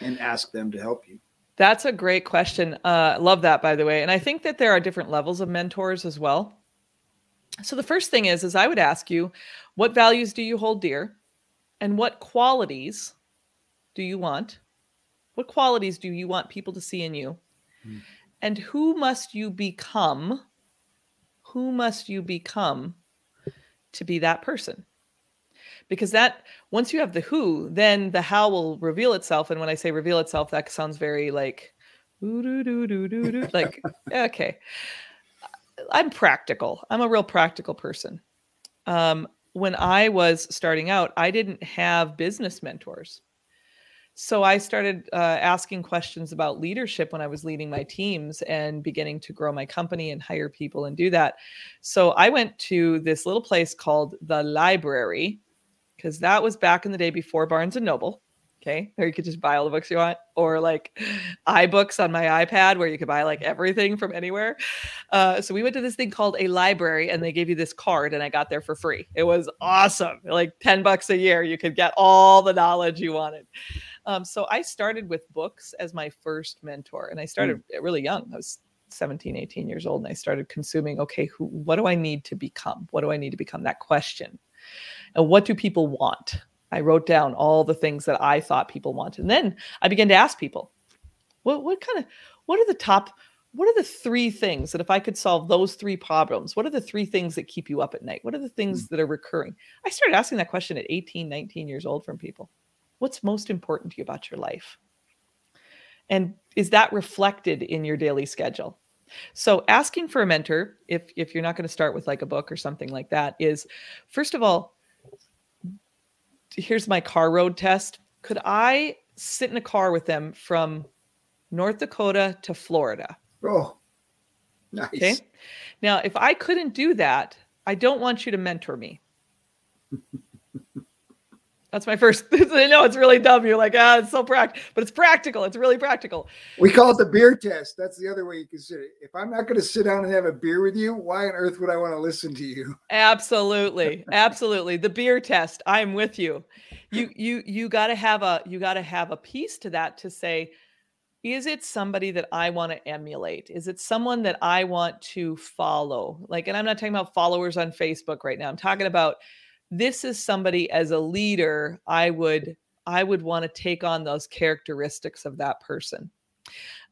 and ask them to help you That's a great question. Uh, love that, by the way. And I think that there are different levels of mentors as well. So the first thing is, is I would ask you, what values do you hold dear, and what qualities do you want? What qualities do you want people to see in you? Mm. And who must you become? Who must you become to be that person? Because that once you have the who, then the how will reveal itself. And when I say reveal itself, that sounds very like like okay. I'm practical. I'm a real practical person. Um, when I was starting out, I didn't have business mentors. So I started uh, asking questions about leadership when I was leading my teams and beginning to grow my company and hire people and do that. So I went to this little place called the library because that was back in the day before Barnes and Noble. Okay. Or you could just buy all the books you want, or like iBooks on my iPad where you could buy like everything from anywhere. Uh, so we went to this thing called a library and they gave you this card and I got there for free. It was awesome. Like 10 bucks a year, you could get all the knowledge you wanted. Um, so I started with books as my first mentor and I started mm. really young. I was 17, 18 years old and I started consuming, okay, who, what do I need to become? What do I need to become? That question. And what do people want? I wrote down all the things that I thought people wanted. And then I began to ask people, what, what kind of, what are the top, what are the three things that if I could solve those three problems, what are the three things that keep you up at night? What are the things mm-hmm. that are recurring? I started asking that question at 18, 19 years old from people. What's most important to you about your life? And is that reflected in your daily schedule? So asking for a mentor, if if you're not going to start with like a book or something like that, is first of all, here's my car road test. Could I sit in a car with them from North Dakota to Florida? Oh, nice. Okay. Now, if I couldn't do that, I don't want you to mentor me. That's my first. I know it's really dumb. You're like, ah, it's so practical, but it's practical. It's really practical. We call it the beer test. That's the other way you consider it. If I'm not going to sit down and have a beer with you, why on earth would I want to listen to you? Absolutely, absolutely. The beer test. I'm with you. You you you got to have a you got to have a piece to that to say, is it somebody that I want to emulate? Is it someone that I want to follow? Like, and I'm not talking about followers on Facebook right now. I'm talking about this is somebody as a leader i would i would want to take on those characteristics of that person.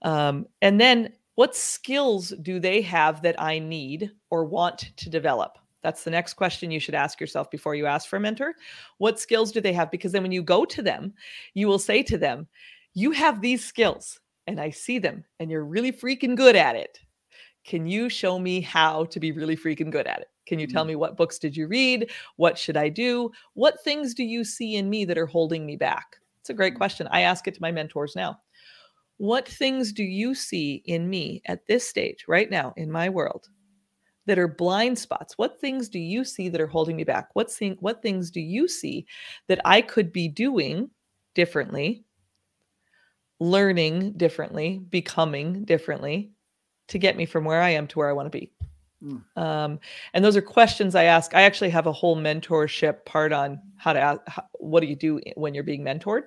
Um, and then what skills do they have that i need or want to develop? That's the next question you should ask yourself before you ask for a mentor. What skills do they have? Because then when you go to them you will say to them you have these skills and i see them and you're really freaking good at it. Can you show me how to be really freaking good at it can you tell mm-hmm. me what books did you read? What should I do? What things do you see in me that are holding me back? It's a great mm. question. I ask it to my mentors now. What things do you see in me at this stage, right now, in my world, that are blind spots? What things do you see that are holding me back? What, thing, what things do you see that I could be doing differently, learning differently, becoming differently to get me from where I am to where I want to be? Um, and those are questions I ask. I actually have a whole mentorship part on how to ask, how, what do you do when you're being mentored?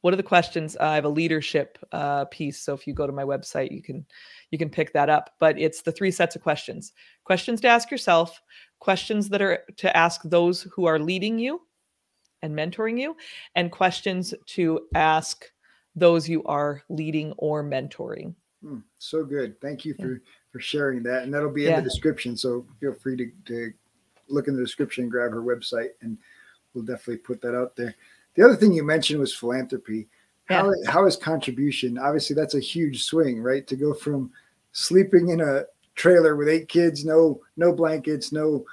What are the questions? I have a leadership uh, piece, so if you go to my website, you can you can pick that up. But it's the three sets of questions: questions to ask yourself, questions that are to ask those who are leading you and mentoring you, and questions to ask those you are leading or mentoring. Mm, so good. Thank you for for sharing that, and that'll be in the description. So feel free to, to look in the description, grab her website, and we'll definitely put that out there. The other thing you mentioned was philanthropy. How yeah. how is contribution? Obviously, that's a huge swing, right? To go from sleeping in a trailer with eight kids, no no blankets, no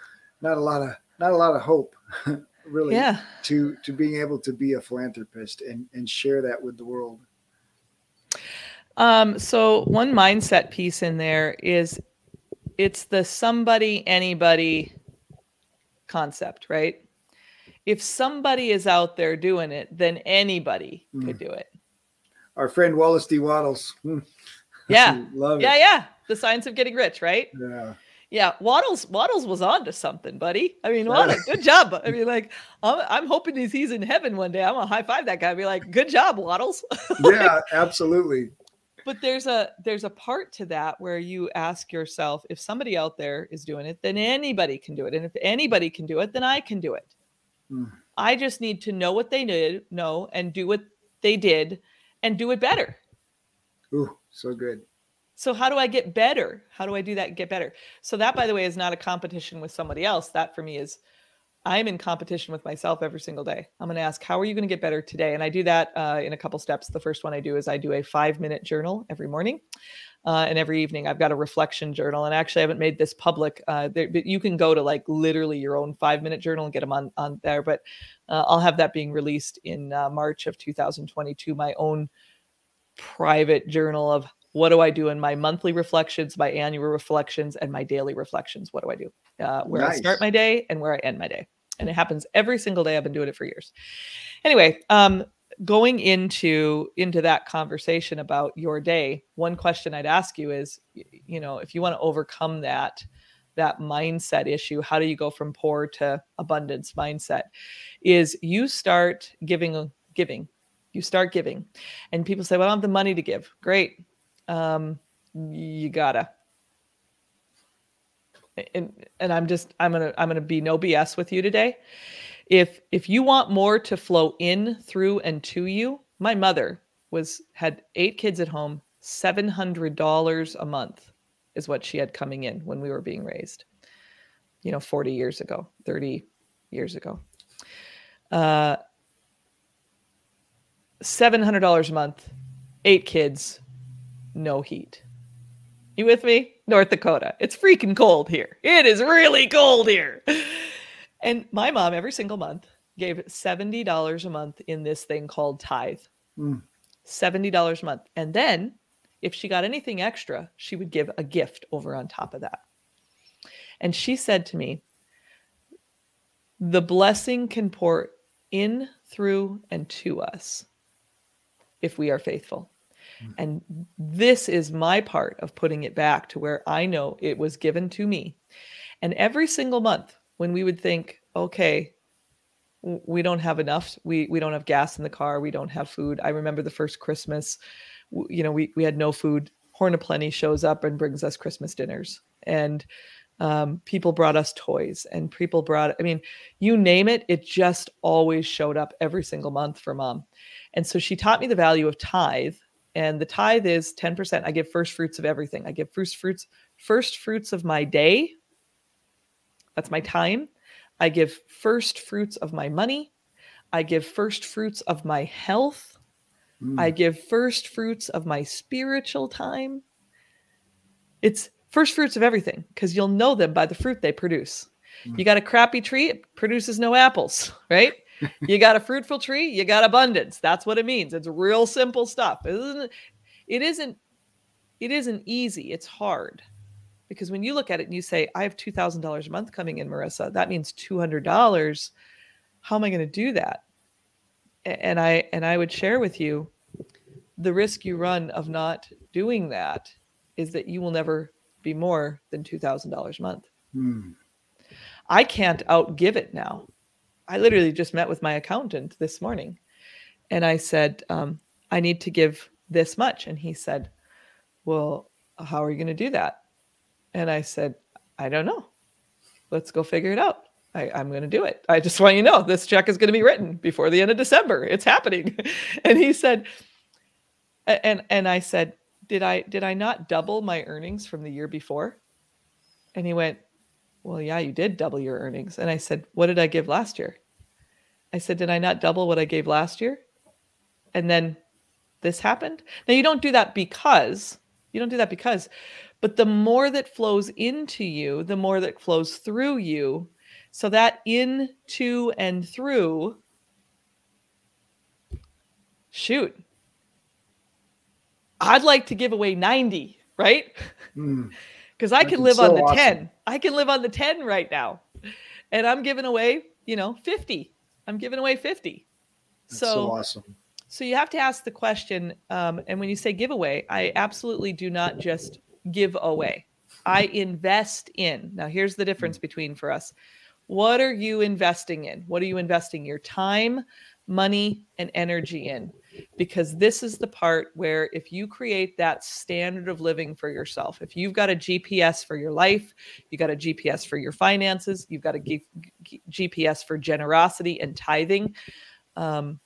not a lot of not a lot of hope, really. Yeah. To to being able to be a philanthropist and and share that with the world. Um, so one mindset piece in there is it's the somebody anybody concept, right? If somebody is out there doing it, then anybody mm. could do it. Our friend Wallace D. Wattles. Hmm. Yeah. Love yeah, it. yeah. The science of getting rich, right? Yeah. Yeah, Wattles Wattles was on to something, buddy. I mean, a good job. I mean, like, I'm, I'm hoping he's, he's in heaven one day. I'm gonna high five that guy. be like, good job, Wattles. yeah, absolutely but there's a there's a part to that where you ask yourself if somebody out there is doing it then anybody can do it and if anybody can do it then i can do it. Mm. i just need to know what they did know and do what they did and do it better. Ooh so good. So how do i get better? How do i do that and get better? So that by the way is not a competition with somebody else. That for me is I'm in competition with myself every single day. I'm going to ask, how are you going to get better today? And I do that uh, in a couple steps. The first one I do is I do a five minute journal every morning. Uh, and every evening I've got a reflection journal. And actually, I haven't made this public. Uh, there, but you can go to like literally your own five minute journal and get them on, on there. But uh, I'll have that being released in uh, March of 2022, my own private journal of what do I do in my monthly reflections, my annual reflections, and my daily reflections? What do I do? Uh, where nice. I start my day and where I end my day. And it happens every single day. I've been doing it for years. Anyway, um, going into into that conversation about your day, one question I'd ask you is, you know, if you want to overcome that that mindset issue, how do you go from poor to abundance mindset? Is you start giving giving you start giving and people say well i don't have the money to give great um, you gotta. And, and I'm just I'm gonna I'm gonna be no BS with you today. If if you want more to flow in through and to you, my mother was had eight kids at home, seven hundred dollars a month is what she had coming in when we were being raised. You know, 40 years ago, 30 years ago. Uh, $700 a month, eight kids, no heat. You with me? North Dakota. It's freaking cold here. It is really cold here. And my mom, every single month, gave $70 a month in this thing called tithe. Mm. $70 a month. And then if she got anything extra, she would give a gift over on top of that. And she said to me, The blessing can pour in, through, and to us if we are faithful. And this is my part of putting it back to where I know it was given to me. And every single month, when we would think, okay, we don't have enough, we we don't have gas in the car, we don't have food. I remember the first Christmas, you know, we we had no food. Horn of Plenty shows up and brings us Christmas dinners, and um, people brought us toys, and people brought. I mean, you name it, it just always showed up every single month for mom. And so she taught me the value of tithe and the tithe is 10%. I give first fruits of everything. I give first fruits, first fruits of my day. That's my time. I give first fruits of my money. I give first fruits of my health. Mm. I give first fruits of my spiritual time. It's first fruits of everything because you'll know them by the fruit they produce. Mm. You got a crappy tree, it produces no apples, right? You got a fruitful tree, you got abundance. That's what it means. It's real simple stuff. It isn't it isn't it isn't easy. It's hard. Because when you look at it and you say, I have $2,000 a month coming in, Marissa, that means $200. How am I going to do that? And I and I would share with you the risk you run of not doing that is that you will never be more than $2,000 a month. Hmm. I can't outgive it now. I literally just met with my accountant this morning and I said, um, I need to give this much. And he said, Well, how are you going to do that? And I said, I don't know. Let's go figure it out. I, am going to do it. I just want you to know this check is going to be written before the end of December. It's happening. and he said, and and I said, did I did I not double my earnings from the year before? And he went, well, yeah, you did double your earnings. And I said, What did I give last year? I said, Did I not double what I gave last year? And then this happened. Now, you don't do that because, you don't do that because, but the more that flows into you, the more that flows through you. So that in, to, and through, shoot, I'd like to give away 90, right? Mm because I can live so on the awesome. 10. I can live on the 10 right now. And I'm giving away, you know, 50. I'm giving away 50. That's so, so awesome. So you have to ask the question. Um, and when you say giveaway, I absolutely do not just give away. I invest in. Now, here's the difference mm. between for us. What are you investing in? What are you investing your time, money, and energy in because this is the part where if you create that standard of living for yourself, if you've got a GPS for your life, you got a GPS for your finances, you've got a G- G- GPS for generosity and tithing, um,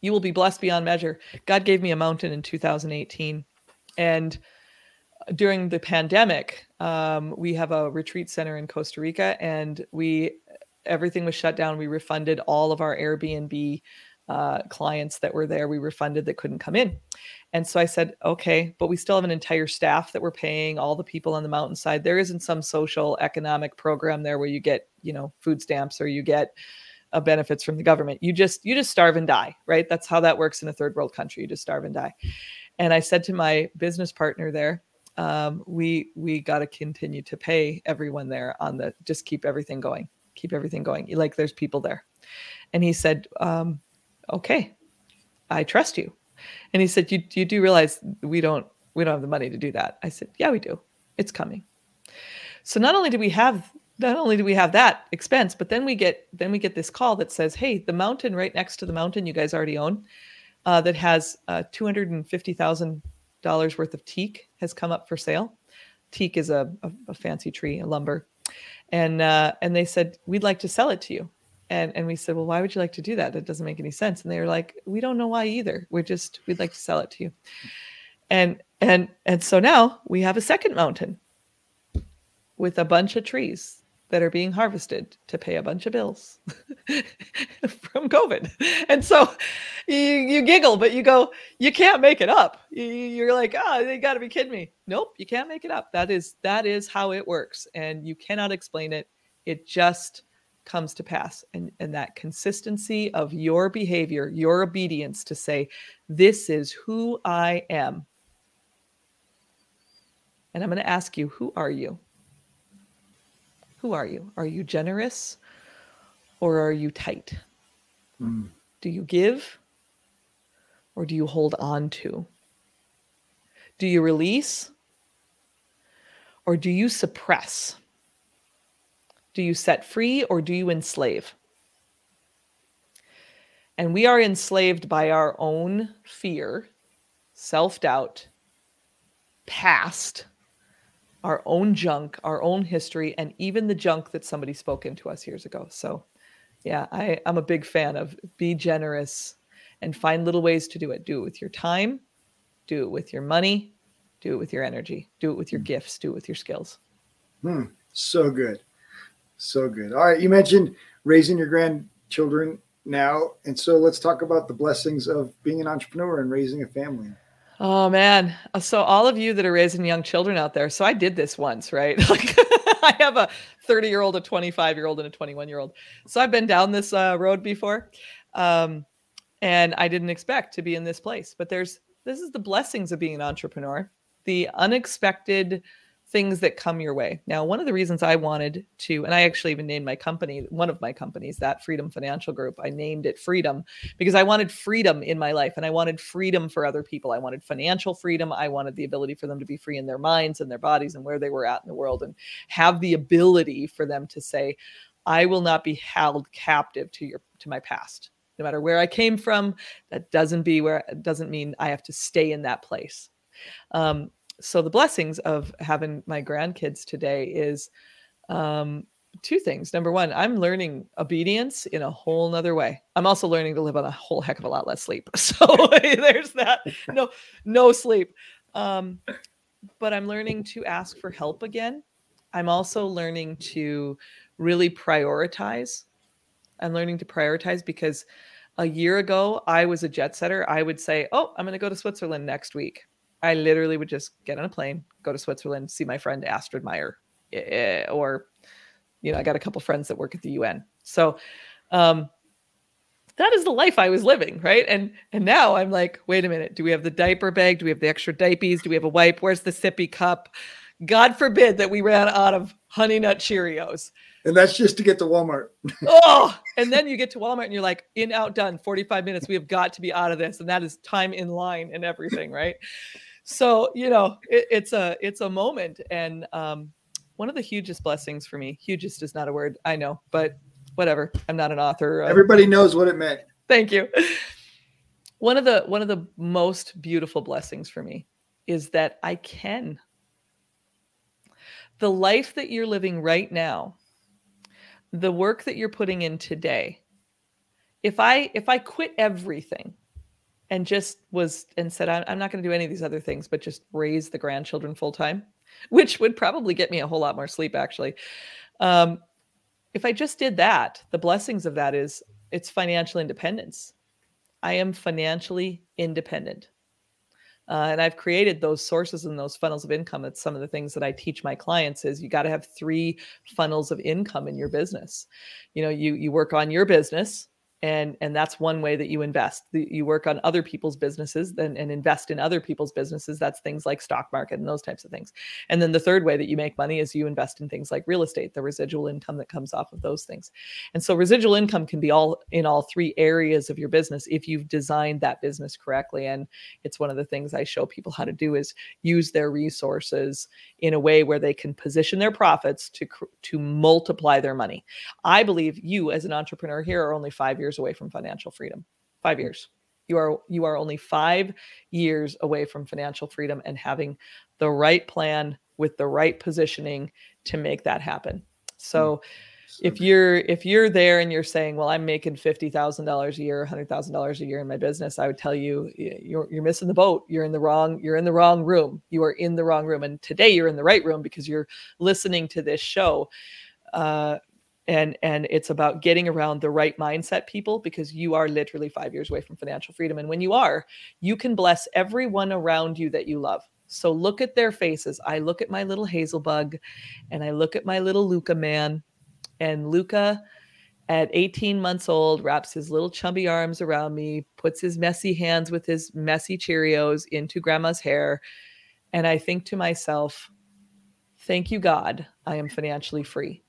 you will be blessed beyond measure. God gave me a mountain in 2018. And during the pandemic, um, we have a retreat center in Costa Rica, and we everything was shut down. We refunded all of our Airbnb uh, clients that were there we refunded that couldn't come in. And so I said, okay, but we still have an entire staff that we're paying, all the people on the mountainside. There isn't some social economic program there where you get, you know, food stamps or you get uh, benefits from the government. You just you just starve and die, right? That's how that works in a third world country. You just starve and die. And I said to my business partner there, um, we we got to continue to pay everyone there on the just keep everything going, keep everything going. Like there's people there. And he said, um, okay, I trust you. And he said, you, you do realize we don't, we don't have the money to do that. I said, yeah, we do. It's coming. So not only do we have, not only do we have that expense, but then we get, then we get this call that says, Hey, the mountain right next to the mountain you guys already own, uh, that has uh, $250,000 worth of teak has come up for sale. Teak is a, a, a fancy tree, a lumber. And, uh, and they said, we'd like to sell it to you. And and we said well why would you like to do that? That doesn't make any sense. And they were like we don't know why either. We're just we'd like to sell it to you. And and and so now we have a second mountain with a bunch of trees that are being harvested to pay a bunch of bills from covid. And so you, you giggle but you go you can't make it up. You're like ah, oh they got to be kidding me. Nope you can't make it up. That is that is how it works and you cannot explain it. It just comes to pass and, and that consistency of your behavior your obedience to say this is who i am. And i'm going to ask you who are you who are you are you generous or are you tight mm. do you give or do you hold on to do you release or do you suppress do you set free or do you enslave? And we are enslaved by our own fear, self doubt, past, our own junk, our own history, and even the junk that somebody spoke into us years ago. So, yeah, I, I'm a big fan of be generous and find little ways to do it. Do it with your time, do it with your money, do it with your energy, do it with your gifts, do it with your skills. Hmm, so good. So good. All right. You mentioned raising your grandchildren now. And so let's talk about the blessings of being an entrepreneur and raising a family. Oh man. So all of you that are raising young children out there. So I did this once, right? Like I have a 30 year old, a 25 year old, and a 21 year old. So I've been down this uh, road before. Um, and I didn't expect to be in this place, but there's, this is the blessings of being an entrepreneur, the unexpected things that come your way. Now, one of the reasons I wanted to, and I actually even named my company, one of my companies, that Freedom Financial Group, I named it Freedom because I wanted freedom in my life and I wanted freedom for other people. I wanted financial freedom. I wanted the ability for them to be free in their minds and their bodies and where they were at in the world and have the ability for them to say, I will not be held captive to your to my past. No matter where I came from, that doesn't be where doesn't mean I have to stay in that place. Um, so the blessings of having my grandkids today is um, two things. Number one, I'm learning obedience in a whole nother way. I'm also learning to live on a whole heck of a lot less sleep. So there's that. No, no sleep. Um, but I'm learning to ask for help again. I'm also learning to really prioritize. I'm learning to prioritize because a year ago I was a jet setter. I would say, "Oh, I'm going to go to Switzerland next week." I literally would just get on a plane, go to Switzerland, see my friend Astrid Meyer, eh, or you know, I got a couple friends that work at the UN. So um, that is the life I was living, right? And and now I'm like, wait a minute, do we have the diaper bag? Do we have the extra diapers? Do we have a wipe? Where's the sippy cup? God forbid that we ran out of honey nut Cheerios. And that's just to get to Walmart. oh, and then you get to Walmart and you're like, in, out, done, 45 minutes. We have got to be out of this. And that is time in line and everything, right? So you know it, it's a it's a moment and um, one of the hugest blessings for me hugest is not a word i know but whatever. I'm not an author. Everybody knows what it meant. Thank you. One of the one of the most beautiful blessings for me is that I can. The life that you're living right now, the work that you're putting in today. If I if I quit everything and just was and said I'm not going to do any of these other things, but just raise the grandchildren full time, which would probably get me a whole lot more sleep actually. Um, if I just did that, the blessings of that is it's financial independence. I am financially independent. Uh, and I've created those sources and those funnels of income. It's some of the things that I teach my clients is you got to have three funnels of income in your business. You know, you you work on your business, and and that's one way that you invest. You work on other people's businesses and, and invest in other people's businesses. That's things like stock market and those types of things. And then the third way that you make money is you invest in things like real estate the residual income that comes off of those things. And so residual income can be all in all three areas of your business if you've designed that business correctly. And it's one of the things i show people how to do is use their resources in a way where they can position their profits to to multiply their money. I believe you as an entrepreneur here are only 5 years years away from financial freedom. Five years. You are you are only five years away from financial freedom and having the right plan with the right positioning to make that happen. So hmm. if you're if you're there and you're saying well i'm making $50000 a year $100000 a year in my business i would tell you you're, you're missing the boat you're in the wrong you're in the wrong room you are in the wrong room and today you're in the right room because you're listening to this show uh, and and it's about getting around the right mindset people because you are literally 5 years away from financial freedom. And when you are you can bless everyone around you that you love. So look at their faces. I look at my little hazel bug and i look at my little luca man. And luca at 18 months old wraps his little chubby arms around me puts his messy hands with his messy cheerios into grandma's hair. And i think to myself thank you god i am financially free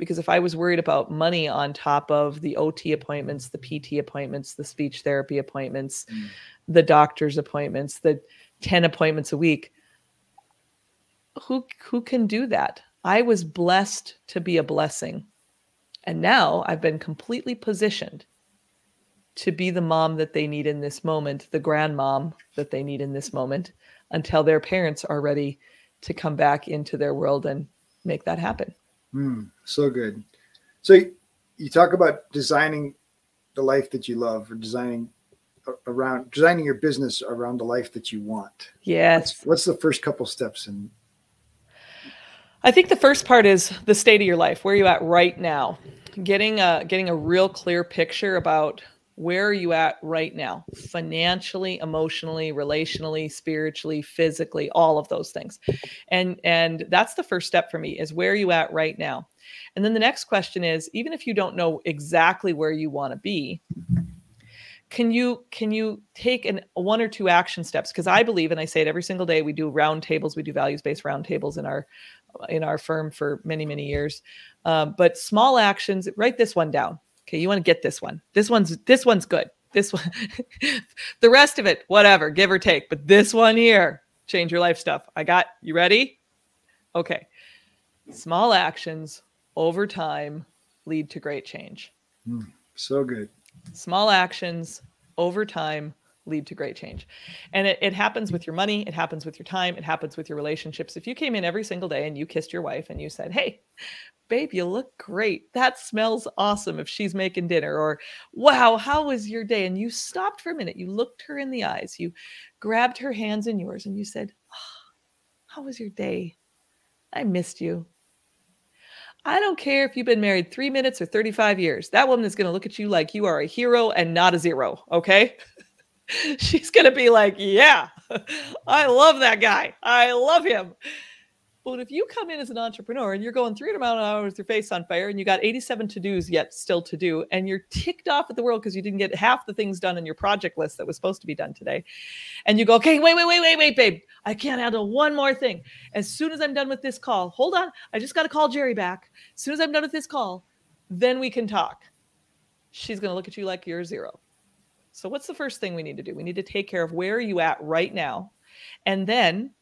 because if I was worried about money on top of the OT appointments, the PT appointments, the speech therapy appointments, mm. the doctor's appointments, the 10 appointments a week, who who can do that? I was blessed to be a blessing. And now I've been completely positioned to be the mom that they need in this moment, the grandmom that they need in this moment until their parents are ready to come back into their world and make that happen. Mm, so good. So you talk about designing the life that you love or designing around designing your business around the life that you want. Yes. What's, what's the first couple steps in I think the first part is the state of your life. Where are you at right now? Getting a getting a real clear picture about where are you at right now? Financially emotionally relationally spiritually physically all of those things. And and that's the first step for me is where are you at right now? And then the next question is even if you don't know exactly where you want to be can you can you take an one or two action steps? Because i believe and i say it every single day we do round tables we do values based round tables in our in our firm for many many years. Um, but small actions write this one down Okay, you want to get this one. This one's this one's good. This one, the rest of it, whatever, give or take. But this one here, change your life stuff. I got you ready? Okay. Small actions over time lead to great change. Mm, so good. Small actions over time lead to great change. And it, it happens with your money, it happens with your time, it happens with your relationships. If you came in every single day and you kissed your wife and you said, Hey, babe, you look great. That smells awesome if she's making dinner. Or, wow, how was your day? And you stopped for a minute. You looked her in the eyes. You grabbed her hands in yours and you said, oh, How was your day? I missed you. I don't care if you've been married three minutes or 35 years. That woman is going to look at you like you are a hero and not a zero. Okay. She's going to be like, Yeah, I love that guy. I love him. But if you come in as an entrepreneur and you're going three amount of hours with your face on fire and you got 87 to dos yet still to do, and you're ticked off at the world because you didn't get half the things done on your project list that was supposed to be done today, and you go, okay, wait, wait, wait, wait, wait, babe, I can't handle one more thing. As soon as I'm done with this call, hold on, I just got to call Jerry back. As soon as I'm done with this call, then we can talk. She's going to look at you like you're zero. So, what's the first thing we need to do? We need to take care of where are you at right now, and then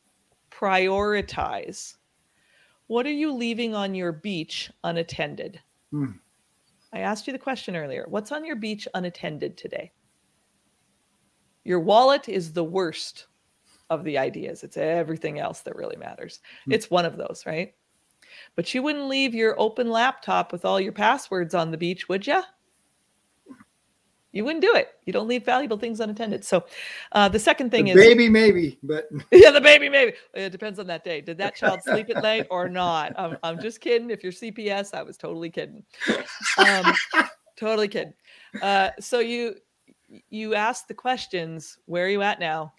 prioritize. What are you leaving on your beach unattended? Hmm. I asked you the question earlier. What's on your beach unattended today? Your wallet is the worst of the ideas. It's everything else that really matters. Hmm. It's one of those, right? But you wouldn't leave your open laptop with all your passwords on the beach, would you? You wouldn't do it. You don't leave valuable things unattended. So, uh, the second thing the is baby, maybe, but yeah, the baby, maybe. It depends on that day. Did that child sleep at night or not? I'm, I'm just kidding. If you're CPS, I was totally kidding. Um, totally kidding. Uh, so you you ask the questions. Where are you at now?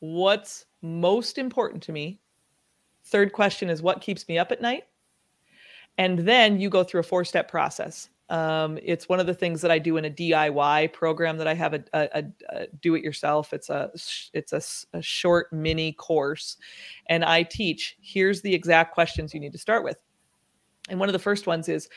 What's most important to me? Third question is what keeps me up at night? And then you go through a four step process. Um, it's one of the things that I do in a DIY program that I have a, a, a do it yourself. It's a it's a, a short mini course, and I teach. Here's the exact questions you need to start with. And one of the first ones is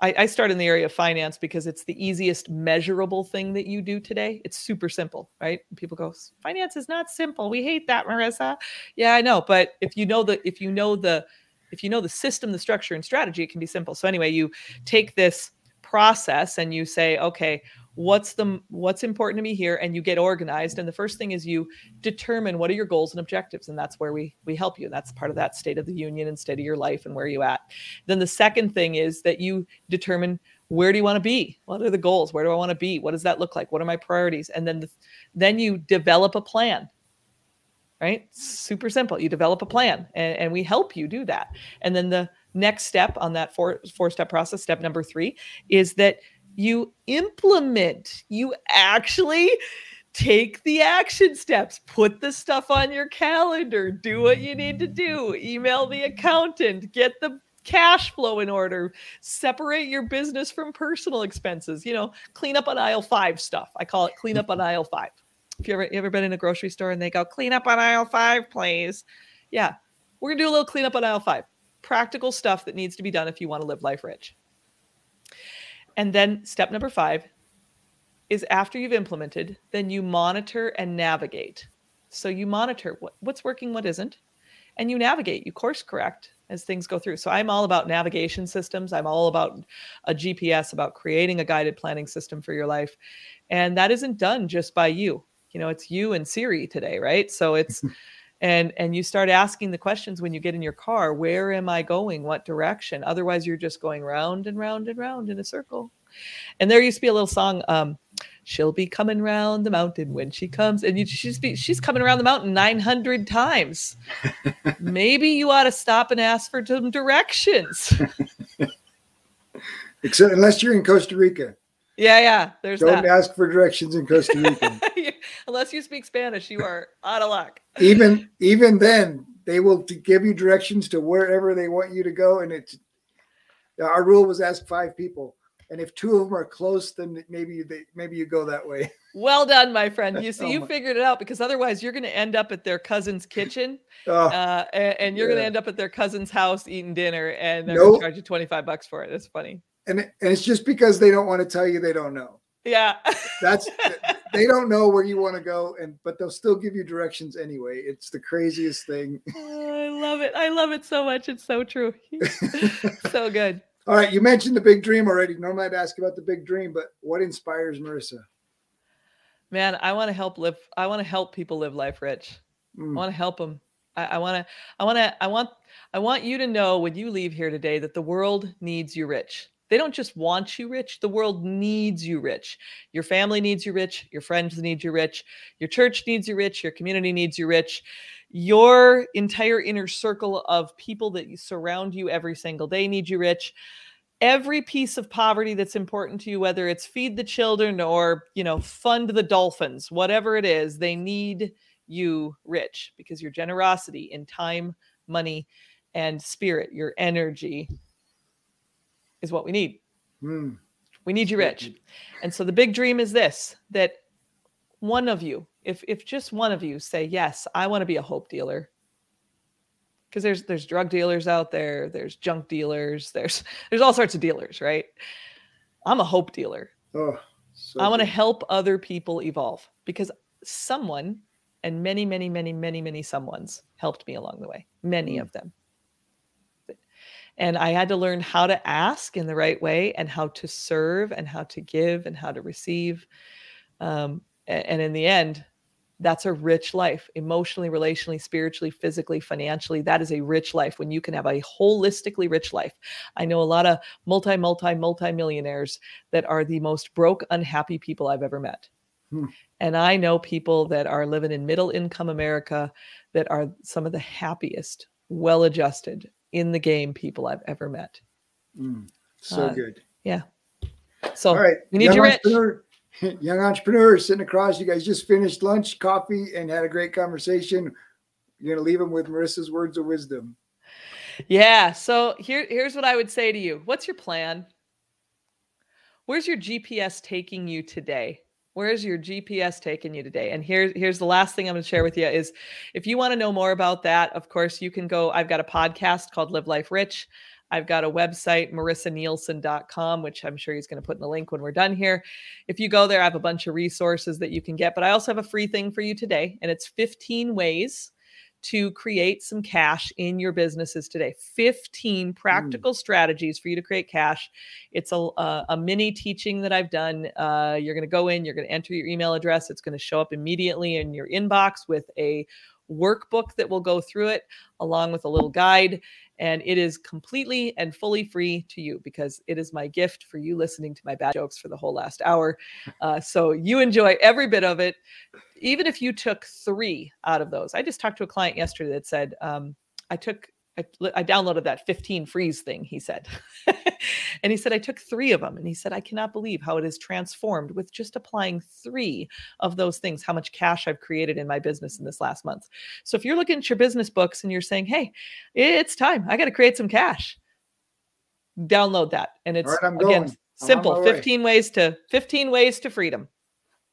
I, start in the area of finance because it's the easiest measurable thing that you do today. It's super simple, right? people go, finance is not simple. We hate that, Marissa. Yeah, I know. But if you know the if you know the if you know the system, the structure, and strategy, it can be simple. So anyway, you take this process and you say okay what's the what's important to me here? and you get organized and the first thing is you determine what are your goals and objectives and that's where we we help you. That's part of that state of the union and state of your life and where you at. Then the second thing is that you determine where do you want to be? What are the goals? Where do i want to be? What does that look like? What are my priorities? And then the, then you develop a plan right? Super simple. You develop a plan and, and we help you do that. And then the next step on that four four step process step number 3 is that you implement you actually take the action steps put the stuff on your calendar do what you need to do email the accountant get the cash flow in order separate your business from personal expenses you know clean up on aisle 5 stuff. I call it clean up on aisle 5 if you ever you ever been in a grocery store and they go clean up on aisle 5 please. Yeah we're going to do a little cleanup on aisle 5 practical stuff that needs to be done if you want to live life rich. And then step number five is after you've implemented, then you monitor and navigate. So you monitor what, what's working, what isn't, and you navigate, you course correct as things go through. So I'm all about navigation systems. I'm all about a GPS, about creating a guided planning system for your life. And that isn't done just by you. You know, it's you and Siri today, right? So it's and and you start asking the questions when you get in your car where am i going what direction otherwise you're just going round and round and round in a circle and there used to be a little song um she'll be coming round the mountain when she comes and you she's be, she's coming around the mountain 900 times maybe you ought to stop and ask for some directions except unless you're in costa rica yeah, yeah. There's Don't that. ask for directions in Costa Rica. Unless you speak Spanish, you are out of luck. even even then, they will give you directions to wherever they want you to go, and it's our rule was ask five people, and if two of them are close, then maybe they maybe you go that way. Well done, my friend. You see, oh you figured it out because otherwise you're going to end up at their cousin's kitchen, oh, uh, and, and, you're yeah. going to end up at their cousin's house eating dinner, and they're nope. going to charge you 25 bucks for it. It's funny and and it's just because they don't want to tell you they don't know. Yeah. That's they don't know where you want to go and but they'll still give you directions anyway. It's the craziest thing. Oh, I love it. I love it so much. It's so true. so good. All right, you mentioned the big dream already. Normally I'd ask about the big dream, but what inspires Marissa? Man, I want to help live I want to help people live life rich. Mm. I want to help them. I want to I want to I want I want you to know when you leave here today that the world needs you rich. They don't just want you rich, the world needs you rich. Your family needs you rich, your friends need you rich, your church needs you rich, your community needs you rich. Your entire inner circle of people that surround you every single day need you rich every piece of poverty that's important to you whether it's feed the children or you know fund the dolphins whatever it is they need you rich because your generosity in time money and spirit your energy is what we need. Mm. We need you rich. And so the big dream is this that one of you, if if just one of you say, Yes, I want to be a hope dealer. Because there's there's drug dealers out there, there's junk dealers, there's there's all sorts of dealers, right? I'm a hope dealer. Oh, so I want to help other people evolve because someone and many, many, many, many, many someone's helped me along the way. Many mm. of them. And I had to learn how to ask in the right way and how to serve and how to give and how to receive. Um, and in the end, that's a rich life emotionally, relationally, spiritually, physically, financially. That is a rich life when you can have a holistically rich life. I know a lot of multi, multi, multi millionaires that are the most broke, unhappy people I've ever met. Hmm. And I know people that are living in middle income America that are some of the happiest, well adjusted in the game people I've ever met. Mm, so uh, good. Yeah. So All right. we need you rich. young entrepreneurs sitting across. You guys just finished lunch, coffee, and had a great conversation. You're going to leave them with Marissa's words of wisdom. Yeah. So here, here's what I would say to you. What's your plan? Where's your GPS taking you today? Where's your GPS taking you today? And here's here's the last thing I'm going to share with you is if you want to know more about that, of course, you can go. I've got a podcast called Live Life Rich. I've got a website, marissanehlsen.com, which I'm sure he's going to put in the link when we're done here. If you go there, I have a bunch of resources that you can get, but I also have a free thing for you today, and it's 15 ways to create some cash in your businesses today. 15 practical mm. strategies for you to create cash. It's a, a, a mini teaching that i've done. Uh, you're going to go in you're going to enter your email address. It's going to show up immediately in your inbox with a workbook that will go through it along with a little guide and it is completely and fully free to you because it is my gift for you listening to my bad jokes for the whole last hour. Uh, so you enjoy every bit of it, even if you took three out of those. I just talked to a client yesterday that said, um, I took I, I downloaded that 15 freeze thing, he said. and he said, I took three of them. And he said, I cannot believe how it is transformed with just applying three of those things, how much cash I've created in my business in this last month. So if you're looking at your business books and you're saying, hey, it's time, I got to create some cash, download that. And it's right, again, simple 15 ways to 15 ways to freedom.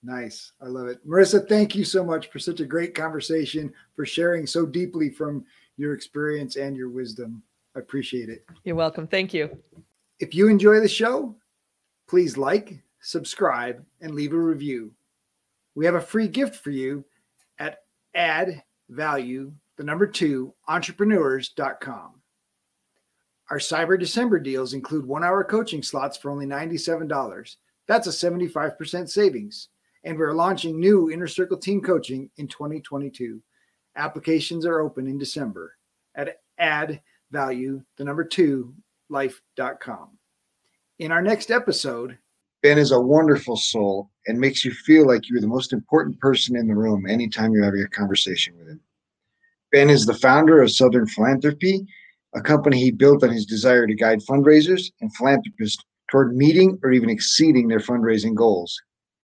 Nice. I love it. Marissa, thank you so much for such a great conversation, for sharing so deeply from your experience and your wisdom. I appreciate it. You're welcome. Thank you. If you enjoy the show, please like, subscribe, and leave a review. We have a free gift for you at add value, the number two, entrepreneurs.com. Our Cyber December deals include one hour coaching slots for only $97. That's a 75% savings. And we're launching new Inner Circle team coaching in 2022. Applications are open in December at add value, the number two, life.com. In our next episode, Ben is a wonderful soul and makes you feel like you're the most important person in the room anytime you're having a conversation with him. Ben is the founder of Southern Philanthropy, a company he built on his desire to guide fundraisers and philanthropists toward meeting or even exceeding their fundraising goals,